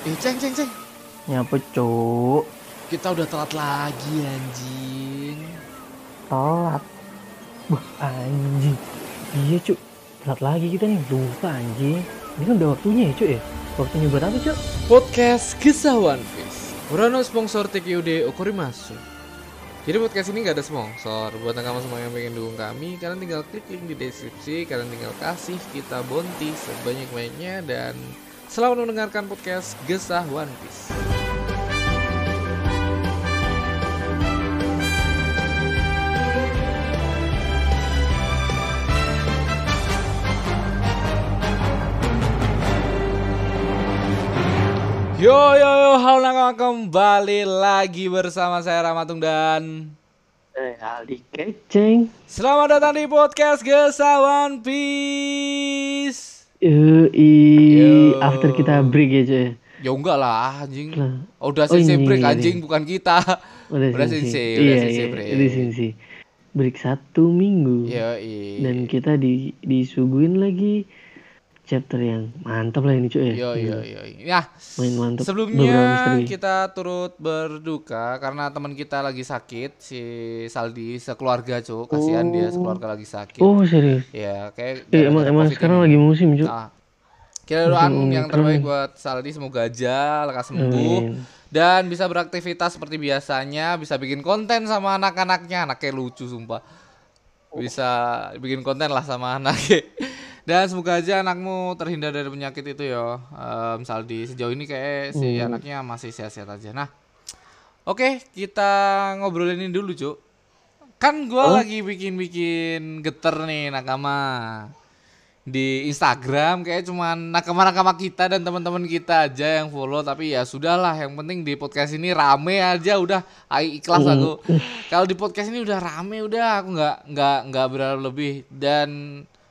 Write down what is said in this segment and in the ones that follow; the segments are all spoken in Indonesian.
Eh, ceng, ceng, ceng. Nyapa cuk? Kita udah telat lagi anjing. Telat. Wah anjing. Iya cuk. Telat lagi kita nih. Lupa anjing. Ini kan udah waktunya ya cuk ya? Waktunya buat apa cuk? Podcast Kisah One Piece. Urano sponsor TQD Okorimasu. Jadi podcast ini gak ada sponsor Buat nakama semua yang pengen dukung kami Kalian tinggal klik link di deskripsi Kalian tinggal kasih kita bonti sebanyak-banyaknya Dan selamat mendengarkan podcast Gesah One Piece Yo yo yo, halo kembali lagi bersama saya Ramatung dan Eh Aldi keceng. Selamat datang di podcast Gesah One Piece. Yoi. Yo. After kita break ya cuy. Ya enggak lah anjing. Lah. Oh, udah Oh, sensei ini, break ini. anjing bukan kita. Udah, Udah sensei. sensei, udah iya, sensei iya, break. Udah sensei. Break satu minggu. Ya Dan kita di disuguhin lagi chapter yang mantap lah ini cuy ya. yo yo. Nah, Main mantap. Sebelumnya kita turut berduka karena teman kita lagi sakit si Saldi sekeluarga, Cuk. Kasihan dia sekeluarga lagi sakit. Oh serius. Ya, kayak Eh, emang emang sekarang ini. lagi musim cuy. Nah, kita doakan yang terbaik buat Saldi semoga aja lekas sembuh Amin. dan bisa beraktivitas seperti biasanya, bisa bikin konten sama anak-anaknya, anaknya lucu sumpah. Bisa bikin konten lah sama anaknya. Dan semoga aja anakmu terhindar dari penyakit itu ya. Em, Saldi sejauh ini kayak si Hmm. anaknya masih sehat-sehat aja. Nah, oke kita ngobrolin ini dulu, Cuk. Kan gua lagi bikin-bikin geter nih nakama di Instagram kayak cuman nakama-nakama kita dan teman-teman kita aja yang follow tapi ya sudahlah yang penting di podcast ini rame aja udah ai ikhlas aku kalau di podcast ini udah rame udah aku nggak nggak nggak berharap lebih dan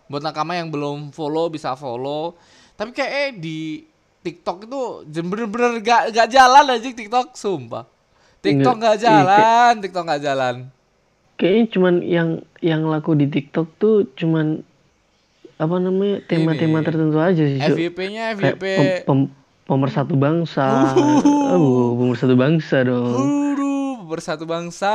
buat nakama yang belum follow bisa follow. Tapi kayak eh, di TikTok itu bener-bener gak, gak jalan aja TikTok sumpah. TikTok Nggak, iya, jalan TikTok nggak jalan. Kayaknya cuman yang yang laku di TikTok tuh cuman apa namanya tema-tema tertentu aja sih cuy. FYP-nya Kayak FYP pem- pem- pemersatu bangsa. Oh, pemersatu bangsa dong. Bersatu bangsa,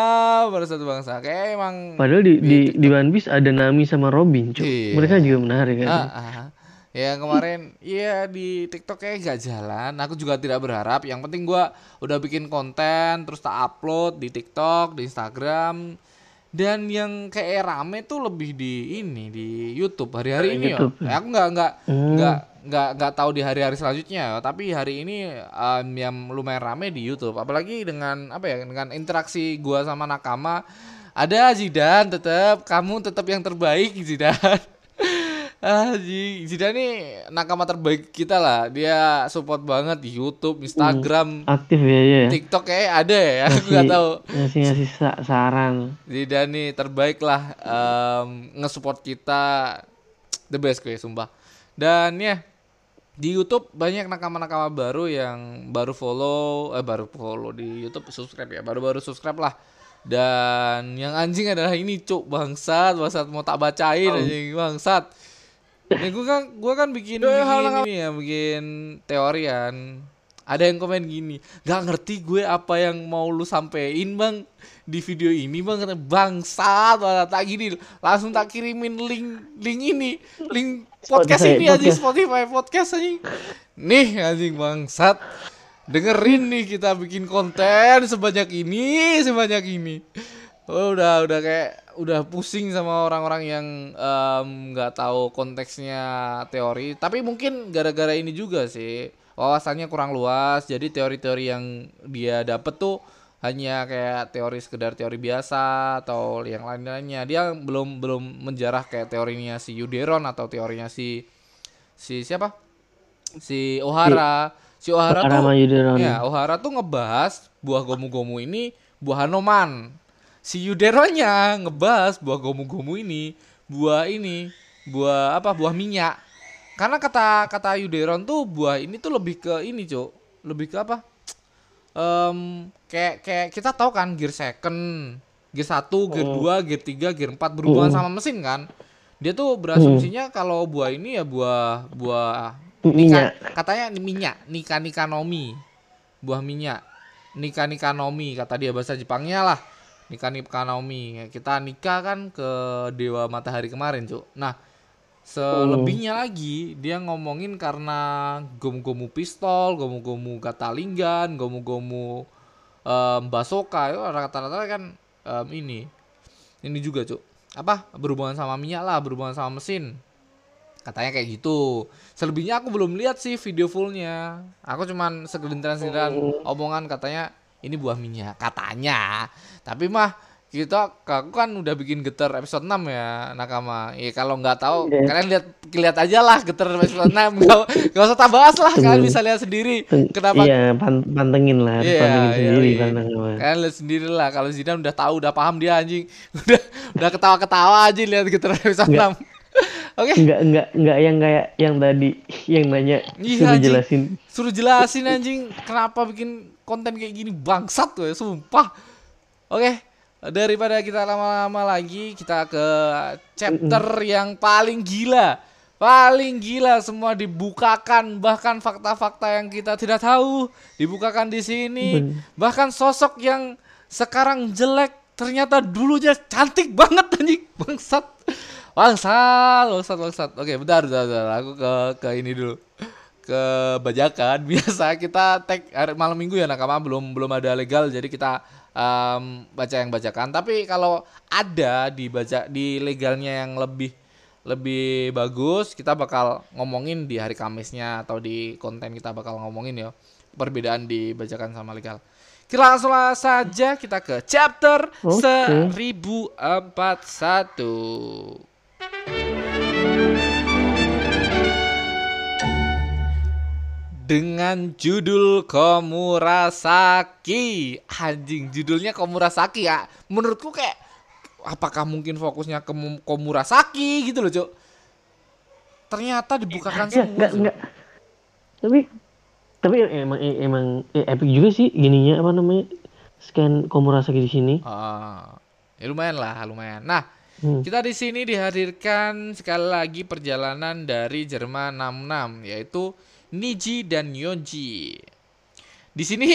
bersatu bangsa. Kayak emang Padahal di di di One Piece ada Nami sama Robin, cuy. Iya. Mereka juga menarik kan. Ah, ah. Ya kemarin ya di TikTok kayak gak jalan. Aku juga tidak berharap. Yang penting gua udah bikin konten terus tak upload di TikTok, di Instagram. Dan yang kayak rame tuh lebih di ini di YouTube hari-hari ini YouTube, ya. Aku nggak nggak Hmm. nggak nggak nggak tahu di hari-hari selanjutnya ya. Tapi hari ini em, yang lumayan rame di YouTube. Apalagi dengan apa ya dengan interaksi gua sama nakama. Ada Zidan tetap kamu tetap yang terbaik Zidan. Ah, Ji- Zidan nih nakama terbaik kita lah. Dia support banget di YouTube, Instagram, Aktif ya ya. TikTok kayak ada ya. Aku nggak tahu. Ngasih ngasih sa- saran. Zidan nih terbaik lah em, nge-support kita the best gue sumpah. Dan ya di YouTube banyak nakama-nakama baru yang baru follow eh baru follow di YouTube subscribe ya baru-baru subscribe lah dan yang anjing adalah ini cuk bangsat bangsat mau tak bacain anjing bangsat Nah, gue kan gue kan bikin, bikin ini ya bikin teorian ada yang komen gini nggak ngerti gue apa yang mau lu sampein bang di video ini bang kata bangsat malah tak gini langsung tak kirimin link link ini link podcast Spotify, ini aja. Spotify podcast aja nih anjing bangsat. Dengerin nih kita bikin konten sebanyak ini sebanyak ini. Oh, udah udah kayak udah pusing sama orang-orang yang nggak tahu konteksnya teori. Tapi mungkin gara-gara ini juga sih wawasannya kurang luas. Jadi teori-teori yang dia dapet tuh hanya kayak teori sekedar teori biasa atau yang lain-lainnya. Dia belum belum menjarah kayak teorinya si Yuderon atau teorinya si si siapa? Si Ohara. Si Ohara tuh Yuderon. ya Ohara tuh ngebahas buah gomu-gomu ini buah Hanoman si Yuderonnya ngebahas buah gomu-gomu ini buah ini buah apa buah minyak. Karena kata kata Yuderon tuh buah ini tuh lebih ke ini cuk. Lebih ke apa? Em, kayak kayak kita tahu kan gear second gear 1, gear 2, gear 3, gear 4 berhubungan sama mesin kan. Dia tuh berasumsinya kalau buah ini ya buah buah minyak. Nika, katanya minyak, nika nika nomi, buah minyak, nika nika nomi kata dia bahasa Jepangnya lah, nika nika nomi. Kita nikah kan ke dewa matahari kemarin cuk. Nah selebihnya lagi dia ngomongin karena gomu-gomu pistol, gomu-gomu katalinggan, gomu-gomu em, basoka itu rata-rata kan em, ini. Ini juga cuk. Apa? Berhubungan sama minyak lah berhubungan sama mesin. Katanya kayak gitu. Selebihnya aku belum lihat sih video fullnya. Aku cuman segelintiran-segelintiran omongan katanya ini buah minyak katanya. Tapi mah kita aku kan udah bikin getar episode 6 ya nakama. Ya kalau nggak tahu Iya. kalian lihat lihat aja lah getar episode 6 nggak nggak usah tak bahas lah kalian bisa lihat sendiri kenapa iya pan- pantengin lah Iya, pantengin iya, sendiri iya. Bang Nakama. Kalian lihat sendiri lah kalau Zidane udah tahu udah paham dia anjing. Udah udah ketawa-ketawa aja lihat getar episode 6 oke. Nggak nggak nggak yang kayak yang tadi yang nanya Iya, suruh anjing. jelasin. Suruh jelasin anjing. Kenapa bikin konten kayak gini? Bangsat gue sumpah. Oke daripada kita lama-lama lagi kita ke chapter yang paling gila. Paling gila semua dibukakan. Bahkan fakta-fakta yang kita tidak tahu dibukakan di sini. Bahkan sosok yang sekarang jelek ternyata dulunya cantik banget anjing. Bangsat bangsat bangsat bangsat. Oke bentar bentar, bentar. aku ke ke ini dulu. Ke bajakan. Biasa kita tag hari malam minggu ya nakama. Belum belum ada legal jadi kita em, baca yang bacakan tapi kalau ada di baca di legalnya yang lebih lebih bagus kita bakal ngomongin di hari Kamisnya atau di konten kita bakal ngomongin ya perbedaan di bajakan sama legal. Kita langsung saja kita ke chapter Oke. 1041 dengan judul Komurasaki. Anjing, judulnya Komurasaki ya. Menurutku kayak apakah mungkin fokusnya ke Mu- Komurasaki gitu loh, Cuk. Ternyata dibukakan ya semua. nggak Cuk. nggak tapi tapi emang emang eh, epic juga sih gininya apa namanya scan Komurasaki di sini Ah, ya lumayan lah, lumayan. Nah, Hmm. kita di sini dihadirkan sekali lagi perjalanan dari Jerman 66 yaitu Niji dan Yoji. Di sini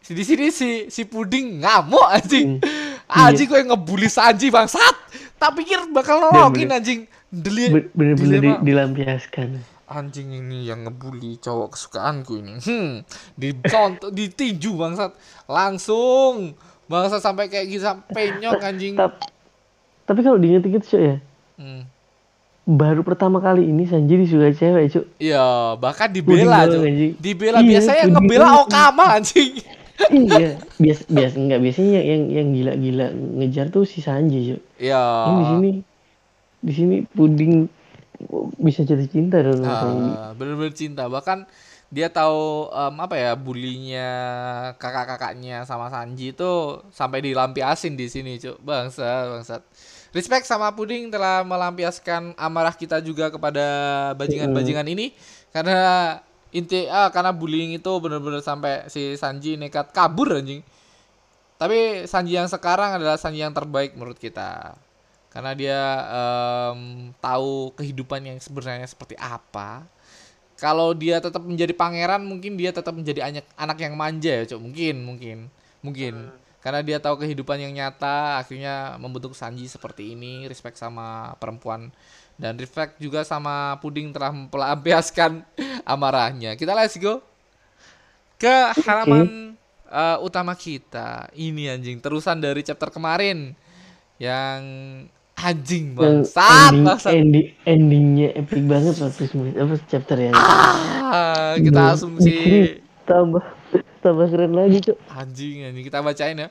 di sini si si puding ngamuk anjing. Anjing gue ngebully Sanji bangsat. Tak pikir bakal nolongin bener. anjing. Deli, Be- bener-bener di- dilampiaskan anjing ini yang ngebully cowok kesukaanku ini. Hmm, dicontoh, ditinju bangsat. Langsung bangsat sampai kayak gitu sampai penyok anjing. Tap- tapi kalau diinget-inget cuk ya Hmm. Baru pertama kali ini Sanji disuka cewek cuk Iya, bahkan dibela anjing. Dibela Iya, biasanya yang ngebela. Okama anjing. iya bias bias enggak biasanya yang yang gila-gila ngejar tuh si Sanji cuk Iya. ini di sini di sini puding bisa jatuh cinta dong Ah, bener-bener cinta. Bahkan dia tahu em, apa ya bulinya kakak-kakaknya sama Sanji itu sampai dilampiasin di sini, Cuk. Bangsat, bangsat. Respect sama Puding telah melampiaskan amarah kita juga kepada bajingan-bajingan ini karena inti ah karena bullying itu bener-bener sampai si Sanji nekat kabur anjing. Tapi Sanji yang sekarang adalah Sanji yang terbaik menurut kita. Karena dia em, tahu kehidupan yang sebenarnya seperti apa. Kalau dia tetap menjadi pangeran, mungkin dia tetap menjadi anak anak yang manja ya, Cuk. Mungkin, mungkin. Mungkin. Karena dia tahu kehidupan yang nyata, akhirnya membentuk Sanji seperti ini, respect sama perempuan dan respect juga sama Puding telah melampiaskan amarahnya. Kita let's go ke halaman eh, utama kita. Ini anjing terusan dari chapter kemarin yang anjing bangsat, ending, bangsat. ending endingnya epic banget waktu semua apa chapter ya Ah, kita asumsi tambah tambah keren lagi cuk anjing anjing kita bacain ya.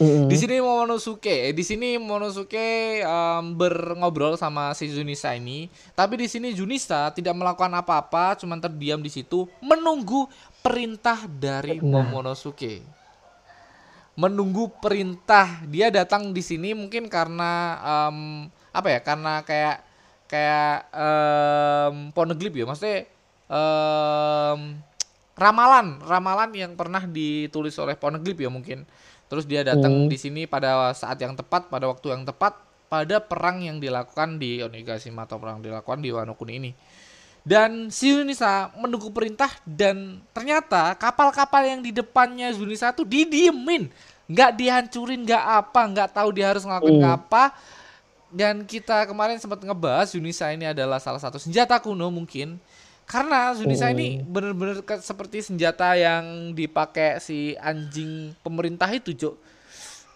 Mm-mm. Di sini Momonosuke, di sini Momonosuke em, berobrol sama si Junisa ini, tapi di sini Junisa tidak melakukan apa-apa, cuman terdiam di situ menunggu perintah dari Nah. Momonosuke. Menunggu perintah. Dia datang di sini mungkin karena em, apa ya? Karena kayak kayak em, Poneglyph ya, maksudnya em, ramalan, ramalan yang pernah ditulis oleh Poneglyph ya mungkin. Terus dia datang Hmm. di sini pada saat yang tepat, pada waktu yang tepat, pada perang yang dilakukan di Onigashima atau perang yang dilakukan di Wano Kuni ini. Dan si Yunisa menunggu perintah dan ternyata kapal-kapal yang di depannya Yunisa tuh didiemin. Nggak dihancurin, nggak apa, nggak tahu dia harus ngelakuin Hmm. apa. Dan kita kemarin sempat ngebahas Yunisa ini adalah salah satu senjata kuno mungkin. Karena Yunisa ini bener-bener ke- seperti senjata yang dipakai si anjing pemerintah itu, Cuk.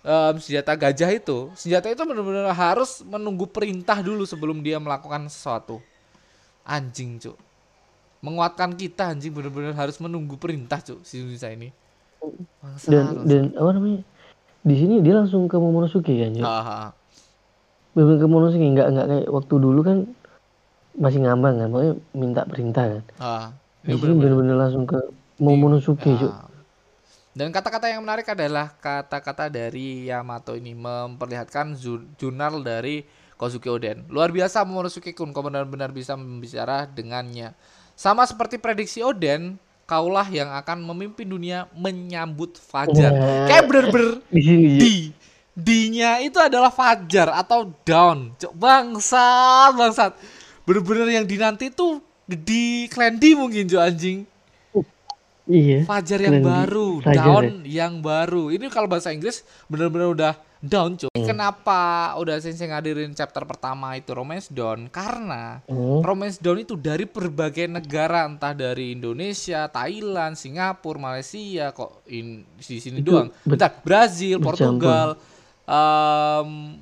Em, senjata gajah itu. Senjata itu bener-bener harus menunggu perintah dulu sebelum dia melakukan sesuatu anjing cuk menguatkan kita anjing bener-bener harus menunggu perintah cuk si Yunisa ini Bangsa, dan bangsa. dan apa namanya di sini dia langsung ke Momonosuke kan Cuk? Ah. bener ke Momonosuke nggak nggak kayak waktu dulu kan masih ngambang kan pokoknya minta perintah kan Ah, di ini sini bener-bener. langsung ke Momonosuke Cuk. Ah. dan kata-kata yang menarik adalah kata-kata dari Yamato ini memperlihatkan jurnal dari Kozuki Oden luar biasa Momonosuke Kun kau benar-benar bisa membicara dengannya sama seperti prediksi Oden kaulah yang akan memimpin dunia menyambut Fajar Nah. kayak bener-bener di sini Cuk. D D-nya itu adalah fajar atau. Cok bangsat, bangsat. Bener-bener yang dinanti tuh di Klendi mungkin Jo anjing. iya Fajar yang Klendi, baru, Fajar dawn ya. yang baru. Ini kalau bahasa Inggris bener-bener udah down, Cok. Kenapa udah sensei ngadirin chapter pertama itu Romance Dawn? Karena Hmm. Romance Dawn itu dari berbagai negara entah dari Indonesia, Thailand, Singapura, Malaysia kok in, di sini Itu doang. Bentar, Brazil. Portugal, em,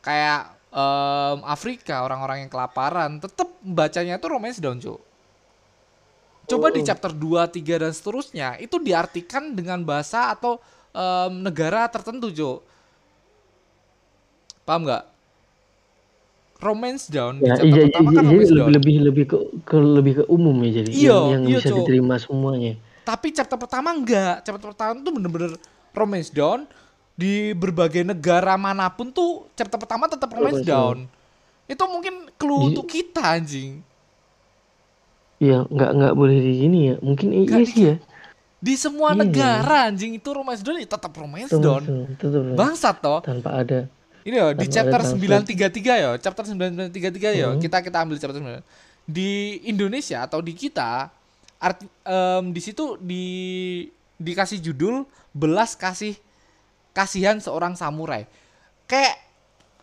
kayak em, Afrika orang-orang yang kelaparan tetap bacanya itu Romance Dawn, Cuk. Coba di Oh. chapter 2, 3 dan seterusnya itu diartikan dengan bahasa atau em, negara tertentu, Cuk. Paham nggak? Romance Down di ya chapter iya, pertama iya, kan jadi Romance lebih Down. lebih lebih ke, ke lebih ke umum ya jadi Iya, yang, yang iya, bisa Cuk. diterima semuanya Tapi chapter pertama enggak. Chapter pertama tuh bener-bener Romance Down di berbagai negara mana pun tuh chapter pertama tetap Romance Down. Itu mungkin clue untuk kita anjing. Iya, nggak nggak boleh di sini ya. Mungkin iya di- sih ya. Di semua Iya. negara anjing itu Romance Down ya tetap Romance Down. Bangsat toh. tanpa ada. Ini ya di chapter ada 933 ya, chapter 933 ya. Hmm. Kita kita ambil chapter 9. Di Indonesia atau di kita arti em, di situ di dikasih judul belas kasih kasihan seorang samurai. Kayak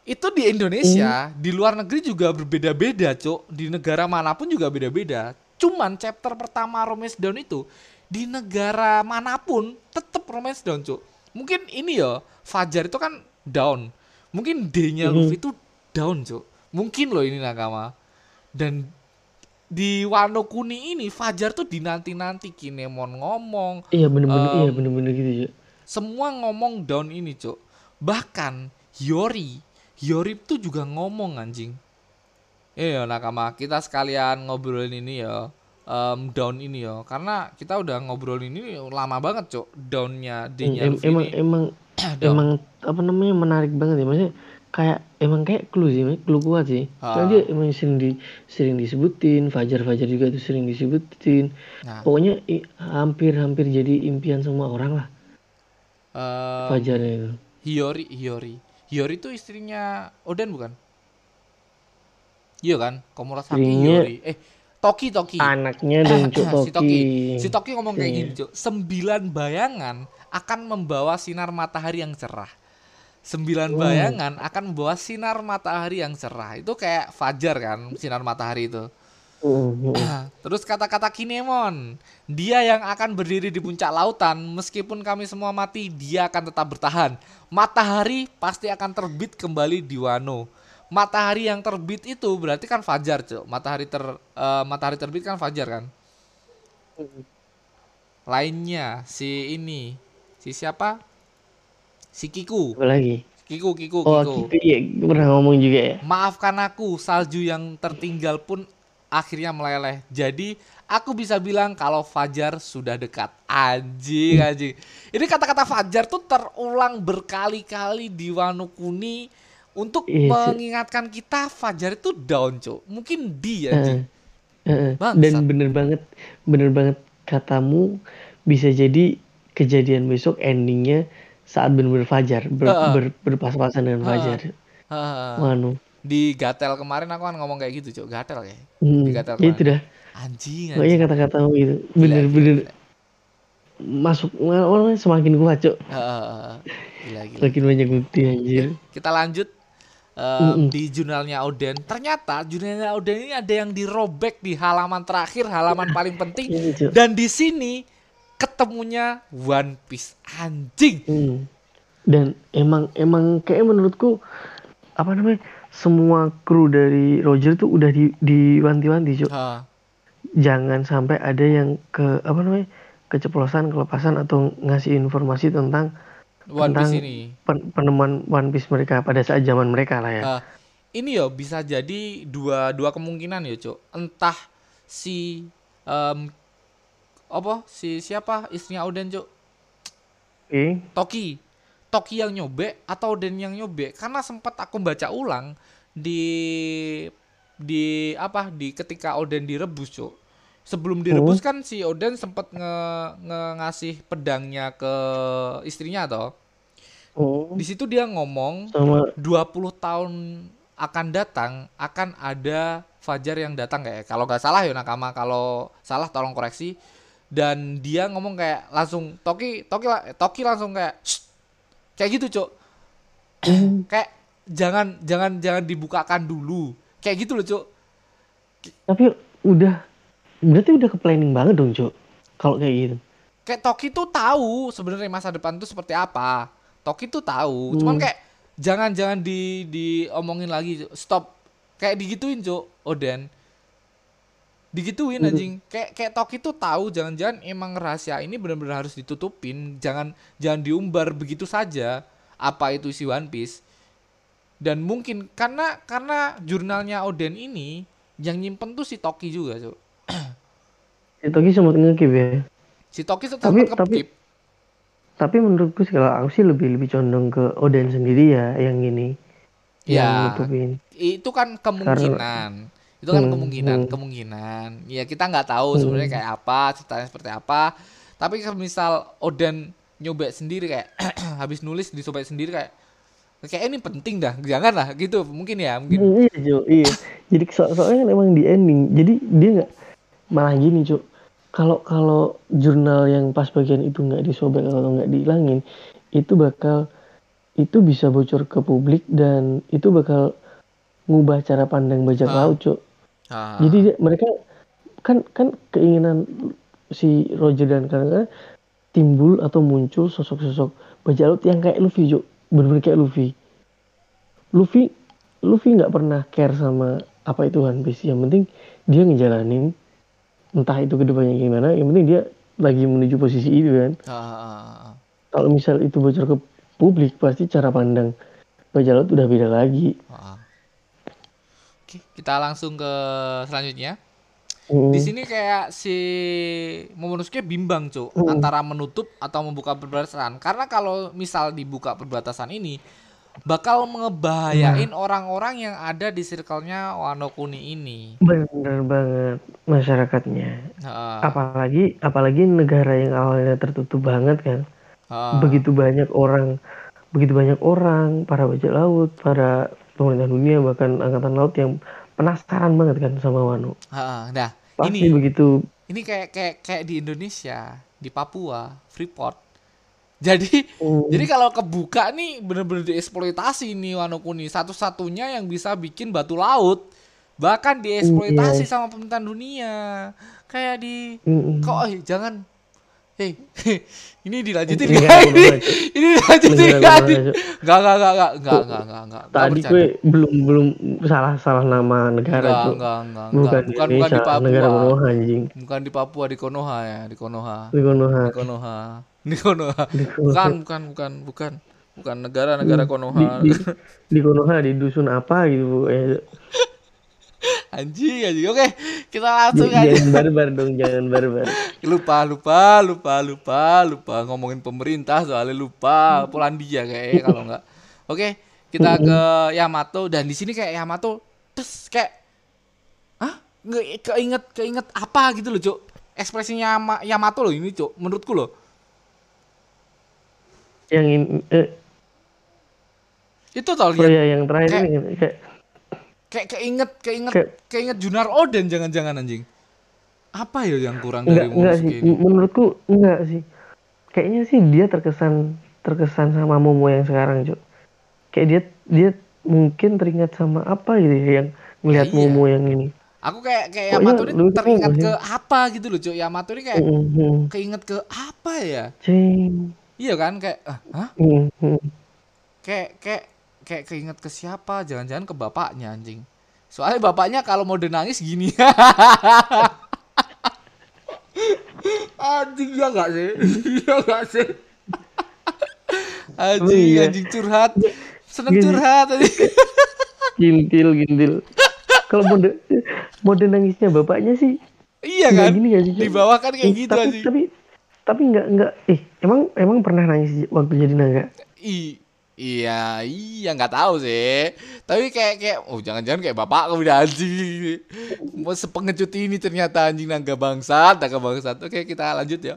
itu di Indonesia, di luar negeri juga berbeda-beda, Cuk. Di negara mana pun juga beda-beda. Cuman chapter pertama Romance Down itu di negara mana pun tetap Romance Down, Cuk. Mungkin ini ya, Fajar itu kan down. Mungkin D-nya Mhm. Luffy itu down, Cuk. Mungkin loh ini nakama. Dan di Wano Kuni ini Fajar tuh dinanti-nanti Kinemon ngomong, Iya bener-bener, iya Em, bener-bener gitu ya. Semua ngomong down ini, Cuk. Bahkan Yori, Yori tuh juga ngomong anjing. Iya nakama, kita sekalian ngobrolin ini ya. em, down ini ya karena kita udah ngobrolin ini lama banget cok downnya D-nya Em- Luffy emang emang down. emang apa namanya menarik banget ya maksudnya kayak emang kayak clue sih clue kuat sih. Soalnya dia emang sering di sering disebutin Fajar Fajar juga tuh sering disebutin nah pokoknya hampir-hampir jadi impian semua orang lah em, Fajarnya itu Hiyori Hiyori. Hiyori itu istrinya Oden bukan? Iya kan? Komurasaki Istrinya- Hiyori. Eh Toki Toki. Anaknya dan Cuk si Toki. Toki. Si Toki ngomong kayak Iya. gini cok sembilan bayangan akan membawa sinar matahari yang cerah. Sembilan Wow. bayangan akan membawa sinar matahari yang cerah. Itu kayak fajar kan sinar matahari itu. Terus kata-kata Kinemon, dia yang akan berdiri di puncak lautan, meskipun kami semua mati, dia akan tetap bertahan. Matahari pasti akan terbit kembali di Wano. Matahari yang terbit itu berarti kan fajar, Cuk. Matahari ter eh, matahari terbit kan fajar kan? Lainnya si ini, si siapa? Si Kiku. apa lagi Kiku, Kiku, oh Kiku. ya pernah ngomong juga ya Maafkan aku, salju yang tertinggal pun akhirnya meleleh. Jadi, aku bisa bilang kalau Fajar sudah dekat. Anjing, anjing. Ini kata-kata Fajar tuh terulang berkali-kali di Wano Kuni untuk Iya, sih. mengingatkan kita Fajar itu down, Cuk. Mungkin dia, anjing. Heeh. Bangsat. dan bener banget bener banget katamu bisa jadi kejadian besok endingnya saat bener-bener fajar ber, Heeh. ber- berpas-pasan dengan fajar Heeh. Wanu di Gatel kemarin aku kan ngomong kayak gitu, Cuk. Gatel kayak. Hmm, Di Gatel itu kemarin. dah. Anjing, anjing. kata-katamu gitu. Gila, Bener-bener masuk orang semakin kuat, Cok. Heeh, gila, gila. Semakin banyak bukti anjir. Kita lanjut Mm-mm. di jurnalnya Oden. Ternyata jurnalnya Oden ini ada yang dirobek di halaman terakhir, halaman paling penting. Cok. Dan di sini ketemunya One Piece anjing. Hmm. Dan emang emang kayak menurutku apa namanya? Semua kru dari Roger tuh udah di diwanti-wanti, Cok. Heeh. Jangan sampai ada yang ke apa namanya? keceplosan, kelepasan atau ngasih informasi tentang One Piece Tentang- ini. pen- penemuan One Piece mereka pada saat zaman mereka lah ya. Eh, ini yo bisa jadi dua dua kemungkinan ya, Cuk. Entah si em, apa si siapa istrinya Oden, Cuk? Oke. Toki. Toki yang nyobek atau Den yang nyobek karena sempat aku baca ulang di di apa di ketika Oden direbus, Cuk. Sebelum direbus kan si Oden sempat nge, nge- ngasih pedangnya ke istrinya toh. Oh, Di situ dia ngomong sama 20 tahun akan datang akan ada Fajar yang datang kayak kalau nggak salah ya nakama kalau salah tolong koreksi dan dia ngomong kayak langsung Toki Toki Toki langsung kayak "Shh." Kayak gitu cok kayak jangan jangan jangan dibukakan dulu kayak gitu loh cok tapi udah berarti udah ke planning banget dong, Cok. Kalau kayak gitu. kayak Toki tuh tahu sebenarnya masa depan tuh seperti apa Toki tuh tahu cuman Hmm. kayak jangan jangan di diomongin lagi Cuk. stop kayak digituin cuk Oden digituin Hmm. anjing kayak kayak Toki tuh tahu jangan-jangan emang rahasia ini benar-benar harus ditutupin jangan jangan diumbar begitu saja apa itu si One Piece dan mungkin karena karena jurnalnya Oden ini yang nyimpen tuh si Toki juga cuk Si Toki sempat ngekip ya. si Toki tetap Tapi- tapi, tapi- Tapi menurutku sih kalau aku sih lebih lebih condong ke Oden sendiri ya yang ini. Yang Ya. nutupin. itu kan kemungkinan itu kan Hmm, kemungkinan hmm. kemungkinan ya kita nggak tahu sebenarnya kayak apa ceritanya seperti apa tapi kalau misal Oden nyobek sendiri kayak habis nulis disobek sendiri kayak kayak ini penting dah jangan lah gitu mungkin ya mungkin Hmm, iya, Jo, iya. Jadi so soalnya kan emang di ending. Jadi dia nggak malah gini, Cuk. Kalau kalau jurnal yang pas bagian itu nggak disobek atau nggak dihilangin, itu bakal itu bisa bocor ke publik dan itu bakal ngubah cara pandang bajak Ah. laut, Cuk. Ah, Jadi mereka kan kan keinginan si Roger dan kawan-kawan timbul atau muncul sosok-sosok bajak laut yang kayak Luffy, Cuk. Bener-bener kayak Luffy. Luffy Luffy nggak pernah care sama apa itu One Piece. Yang penting dia ngejalanin entah itu ke depannya gimana. Yang penting dia lagi menuju posisi itu kan. ah, ah, ah. Kalau misal itu bocor ke publik pasti cara pandang bajak laut udah beda lagi. ah. Oke, kita langsung ke selanjutnya. Hmm. Di sini kayak si Momonosuke bimbang, Cuk, Hmm. antara menutup atau membuka perbatasan. Karena kalau misal dibuka perbatasan ini bakal ngebahayain Nah. orang-orang yang ada di circle-nya Wano Kuni ini. Bener banget masyarakatnya. Heeh, apalagi apalagi negara yang awalnya tertutup banget kan heeh. begitu banyak orang begitu banyak orang para bajak laut para pemerintah dunia bahkan angkatan laut yang penasaran banget kan sama Wano Heeh, Nah, pasti ini begitu ini kayak kayak kayak di Indonesia, di Papua, Freeport. Jadi Hmm. jadi kalau kebuka nih bener-bener dieksploitasi nih Wano Kuni. Satu-satunya yang bisa bikin batu laut. Bahkan dieksploitasi Iya. sama pemerintahan dunia. Kayak di Mm-mm. kok eh, jangan Hei, ini dilanjutin ini gak? Ini, ini dilanjutin gak? Gak, gak, gak, gak, gak, gak, gak, gak. Tadi gue belum belum salah salah nama negara tuh. Enggak, enggak, enggak. Bukan, bukan di Papua. Negara Konoha anjing. Bukan di Papua, di Konoha ya, di Konoha. Di Konoha. Di Konoha. Di Konoha. Bukan, bukan, bukan, bukan. Bukan negara-negara Konoha. Di, di, di Konoha di dusun apa gitu, eh. Anjing, anjing. Oke, kita langsung aja. jangan barbar dong jangan barbar Lupa, lupa, lupa, lupa, lupa ngomongin pemerintah soalnya lupa Polandia kayaknya kalau enggak. Oke, kita ke Yamato dan di sini kayak Yamato terus kayak Hah? Nggak keinget keinget apa gitu loh, Cuk. Ekspresinya Yama- Yamato loh ini, Cuk. Menurutku loh. yang ini eh, Itu tau Oh ya yang terakhir Kayak- ini kayak Kayak keinget, keinget, Kayak- keinget Junar Oden jangan-jangan anjing. Apa ya yang kurang Enggak, dari enggak sih. ini? Menurutku enggak sih. Kayaknya sih dia terkesan terkesan sama Momo yang sekarang, Cuk. Kayak dia dia mungkin teringat sama apa gitu ya yang ngelihat Ya, iya. Momo yang ini. Aku kayak kayak Yamato ini lu- teringat ke apa gitu loh, Cuk. Yamato ini kayak Mm, mm, keinget ke apa ya? Cing. Iya kan kayak ah? Mm, mm. Kayak kayak kayak keinget ke siapa? Jangan-jangan ke bapaknya anjing. Soalnya bapaknya kalau mau nangis gini. anjing ya enggak sih? Iya enggak sih? anjing, Oh, iya. anjing curhat. Seneng Gini. curhat anjing. Gintil, gintil. Kalau mode mode nangisnya bapaknya sih iya nggak kan? gini gak sih? Di bawah kan kayak Eh, gitu tapi, anjing. Tapi tapi enggak enggak eh emang emang pernah nangis waktu jadi naga? I iya, iya nggak tahu sih. Tapi kayak kayak oh jangan-jangan kayak bapak kamu udah anjing. Mau sepengecut ini ternyata anjing naga bangsat, naga bangsat. Oke, kita lanjut ya.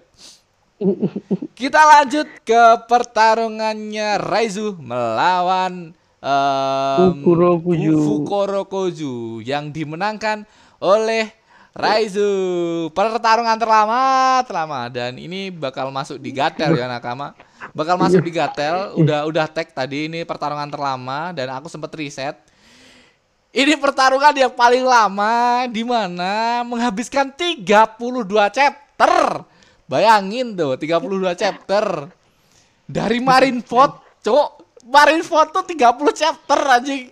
Kita lanjut ke pertarungannya Raizu melawan um, Fukurokuju. Fukurokuju yang dimenangkan oleh Raizu. Pertarungan terlama, terlama dan ini bakal masuk di gatel ya nakama. Bakal masuk di gatel. Udah udah tag tadi ini pertarungan terlama dan aku sempat riset. Ini pertarungan yang paling lama di mana menghabiskan 32 chapter. Bayangin tuh 32 chapter. Dari Marineford, Cuk. Marineford tuh 30 chapter anjing.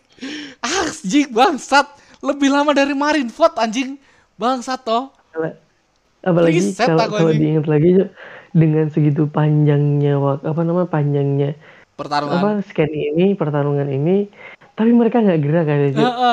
Anjing bangsat. Lebih lama dari Marineford anjing. Bangsat toh. Apalagi kalau kalau diingat lagi dengan segitu panjangnya apa nama panjangnya Pertarungan. apa scan ini pertarungan ini tapi mereka nggak gerak kan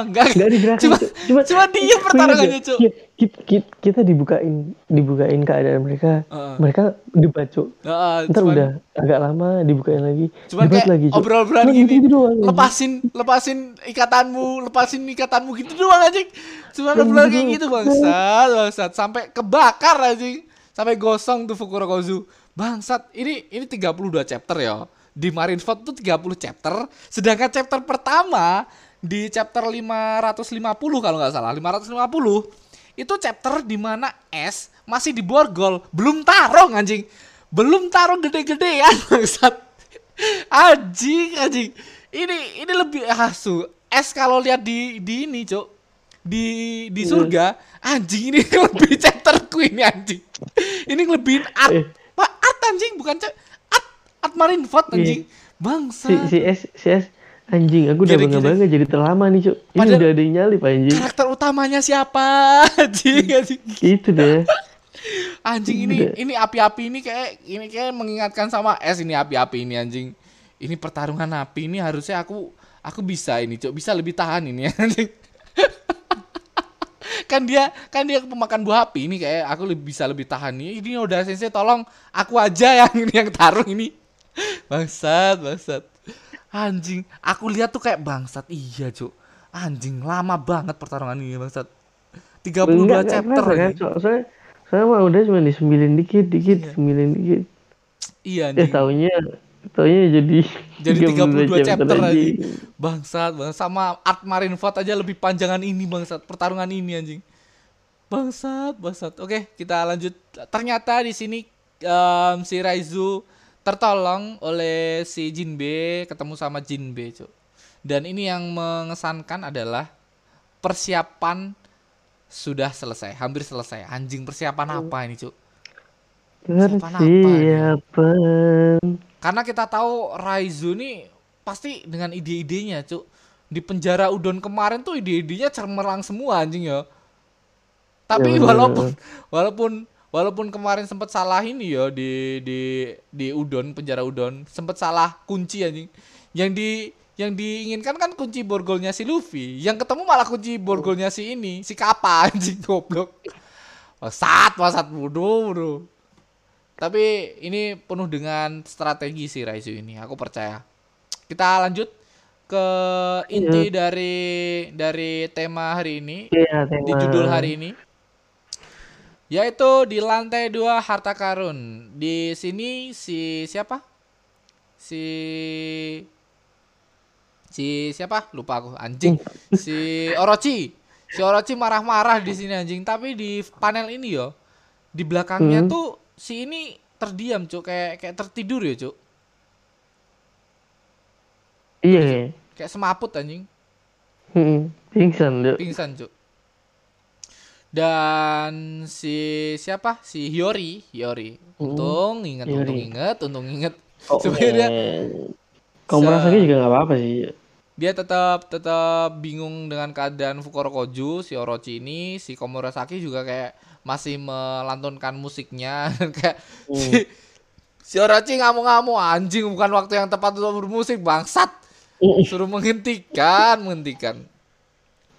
enggak nggak digerakkan Cuma cuma cuma diem pertarungannya, Cuk. kita, kita, kita dibukain dibukain keadaan mereka Heeh. mereka debat Cuk. Heeh, ntar cuman- udah agak lama dibukain lagi Cuman debat kayak lagi Cuk. obrol-obrolan Cuman gini, gitu doang, lepasin, lepasin ikatanmu, lepasin ikatanmu gitu doang anjing. Cuma obrolan kayak gitu bangsat, bangsat. Sampai kebakar anjing. Sampai gosong tuh Fukurokozu. Bangsat, ini ini 32 chapter ya. Di Marineford tuh 30 chapter, sedangkan chapter pertama di chapter 550 kalau nggak salah, 550 itu chapter di mana S masih di borgol, belum tarung anjing. Belum tarung gede-gedean bangsat. Anjing, anjing. Ini ini lebih asu. S kalau lihat di di ini, Cuk. Di di surga, anjing ini lebih chapterku ini anjing. Ini lebihin art. Eh. Pak, art anjing bukan cek art art Marineford anjing. Bangsa. si si S si S anjing aku udah bangga bangga jadi terlama nih Cuk. ini Padahal- udah ada yang nyalip anjing Karakter utamanya siapa? Anjing, anjing. gitu deh Anjing ini ini api-api ini kayak ini kayak mengingatkan sama S ini api-api ini anjing. Ini pertarungan api ini harusnya aku aku bisa ini, Cok. Bisa lebih tahan ini anjing. Kan dia kan dia pemakan buah api ini kayak aku lebih bisa lebih tahan nih. Ini udah sensei tolong aku aja yang ini yang tarung ini. Bangsat, bangsat. Anjing, aku lihat tuh kayak bangsat. Iya, Cuk. Anjing, lama banget pertarungan ini, bangsat. 32 Enggak, chapter kan so, soalnya soalnya mah udah cuma disembilin dikit dikit Iya. sembilin dikit Iya, eh anjing. Taunya jadi Jadi 32 chapter lagi. Bangsat, bangsat. Sama Art Marineford aja lebih panjangan ini bangsat. Pertarungan ini anjing. Bangsat, bangsat. Oke, kita lanjut. Ternyata di sini em, si Raizu tertolong oleh si Jinbe, ketemu sama Jinbe, Cuk. Dan ini yang mengesankan adalah persiapan sudah selesai, hampir selesai. Anjing persiapan apa ini, Cuk? Persiapan apa ini? persiapan Karena kita tahu Raizu nih pasti dengan ide-idenya, Cuk. Di penjara Udon kemarin tuh ide-idenya cemerlang semua anjing ya. Tapi Ya, walaupun walaupun walaupun kemarin sempat salah ini ya di di di Udon, penjara Udon, sempat salah kunci anjing. Yang di yang diinginkan kan kunci borgolnya si Luffy, yang ketemu malah kunci borgolnya si ini, si Kappa anjing goblok. Wasat, wasat bodoh, bro. Tapi ini penuh dengan strategi si Raizu ini, aku percaya. Kita lanjut ke inti dari dari tema hari ini, Iya, tema di judul hari ini. Yaitu di lantai dua harta karun. Di sini si siapa? Si si siapa lupa aku anjing si Orochi si Orochi marah-marah di sini anjing tapi di panel ini yo di belakangnya Hmm. tuh si ini terdiam cuk kayak kayak tertidur ya cuk Iya. kayak semaput anjing Hmm. Pingsan Cuk. pingsan cuk dan si siapa si Hiyori Hiyori untung inget Hiyori. untung inget untung inget Oh, sebenarnya eh, Kau Se- merasa juga nggak apa-apa sih. Dia tetap tetap bingung dengan keadaan Fukurokoju si Orochi ini si Komurasaki juga kayak masih melantunkan musiknya. Kayak si, si Orochi ngamuk-ngamuk anjing bukan waktu yang tepat untuk bermusik bangsat. Suruh menghentikan menghentikan.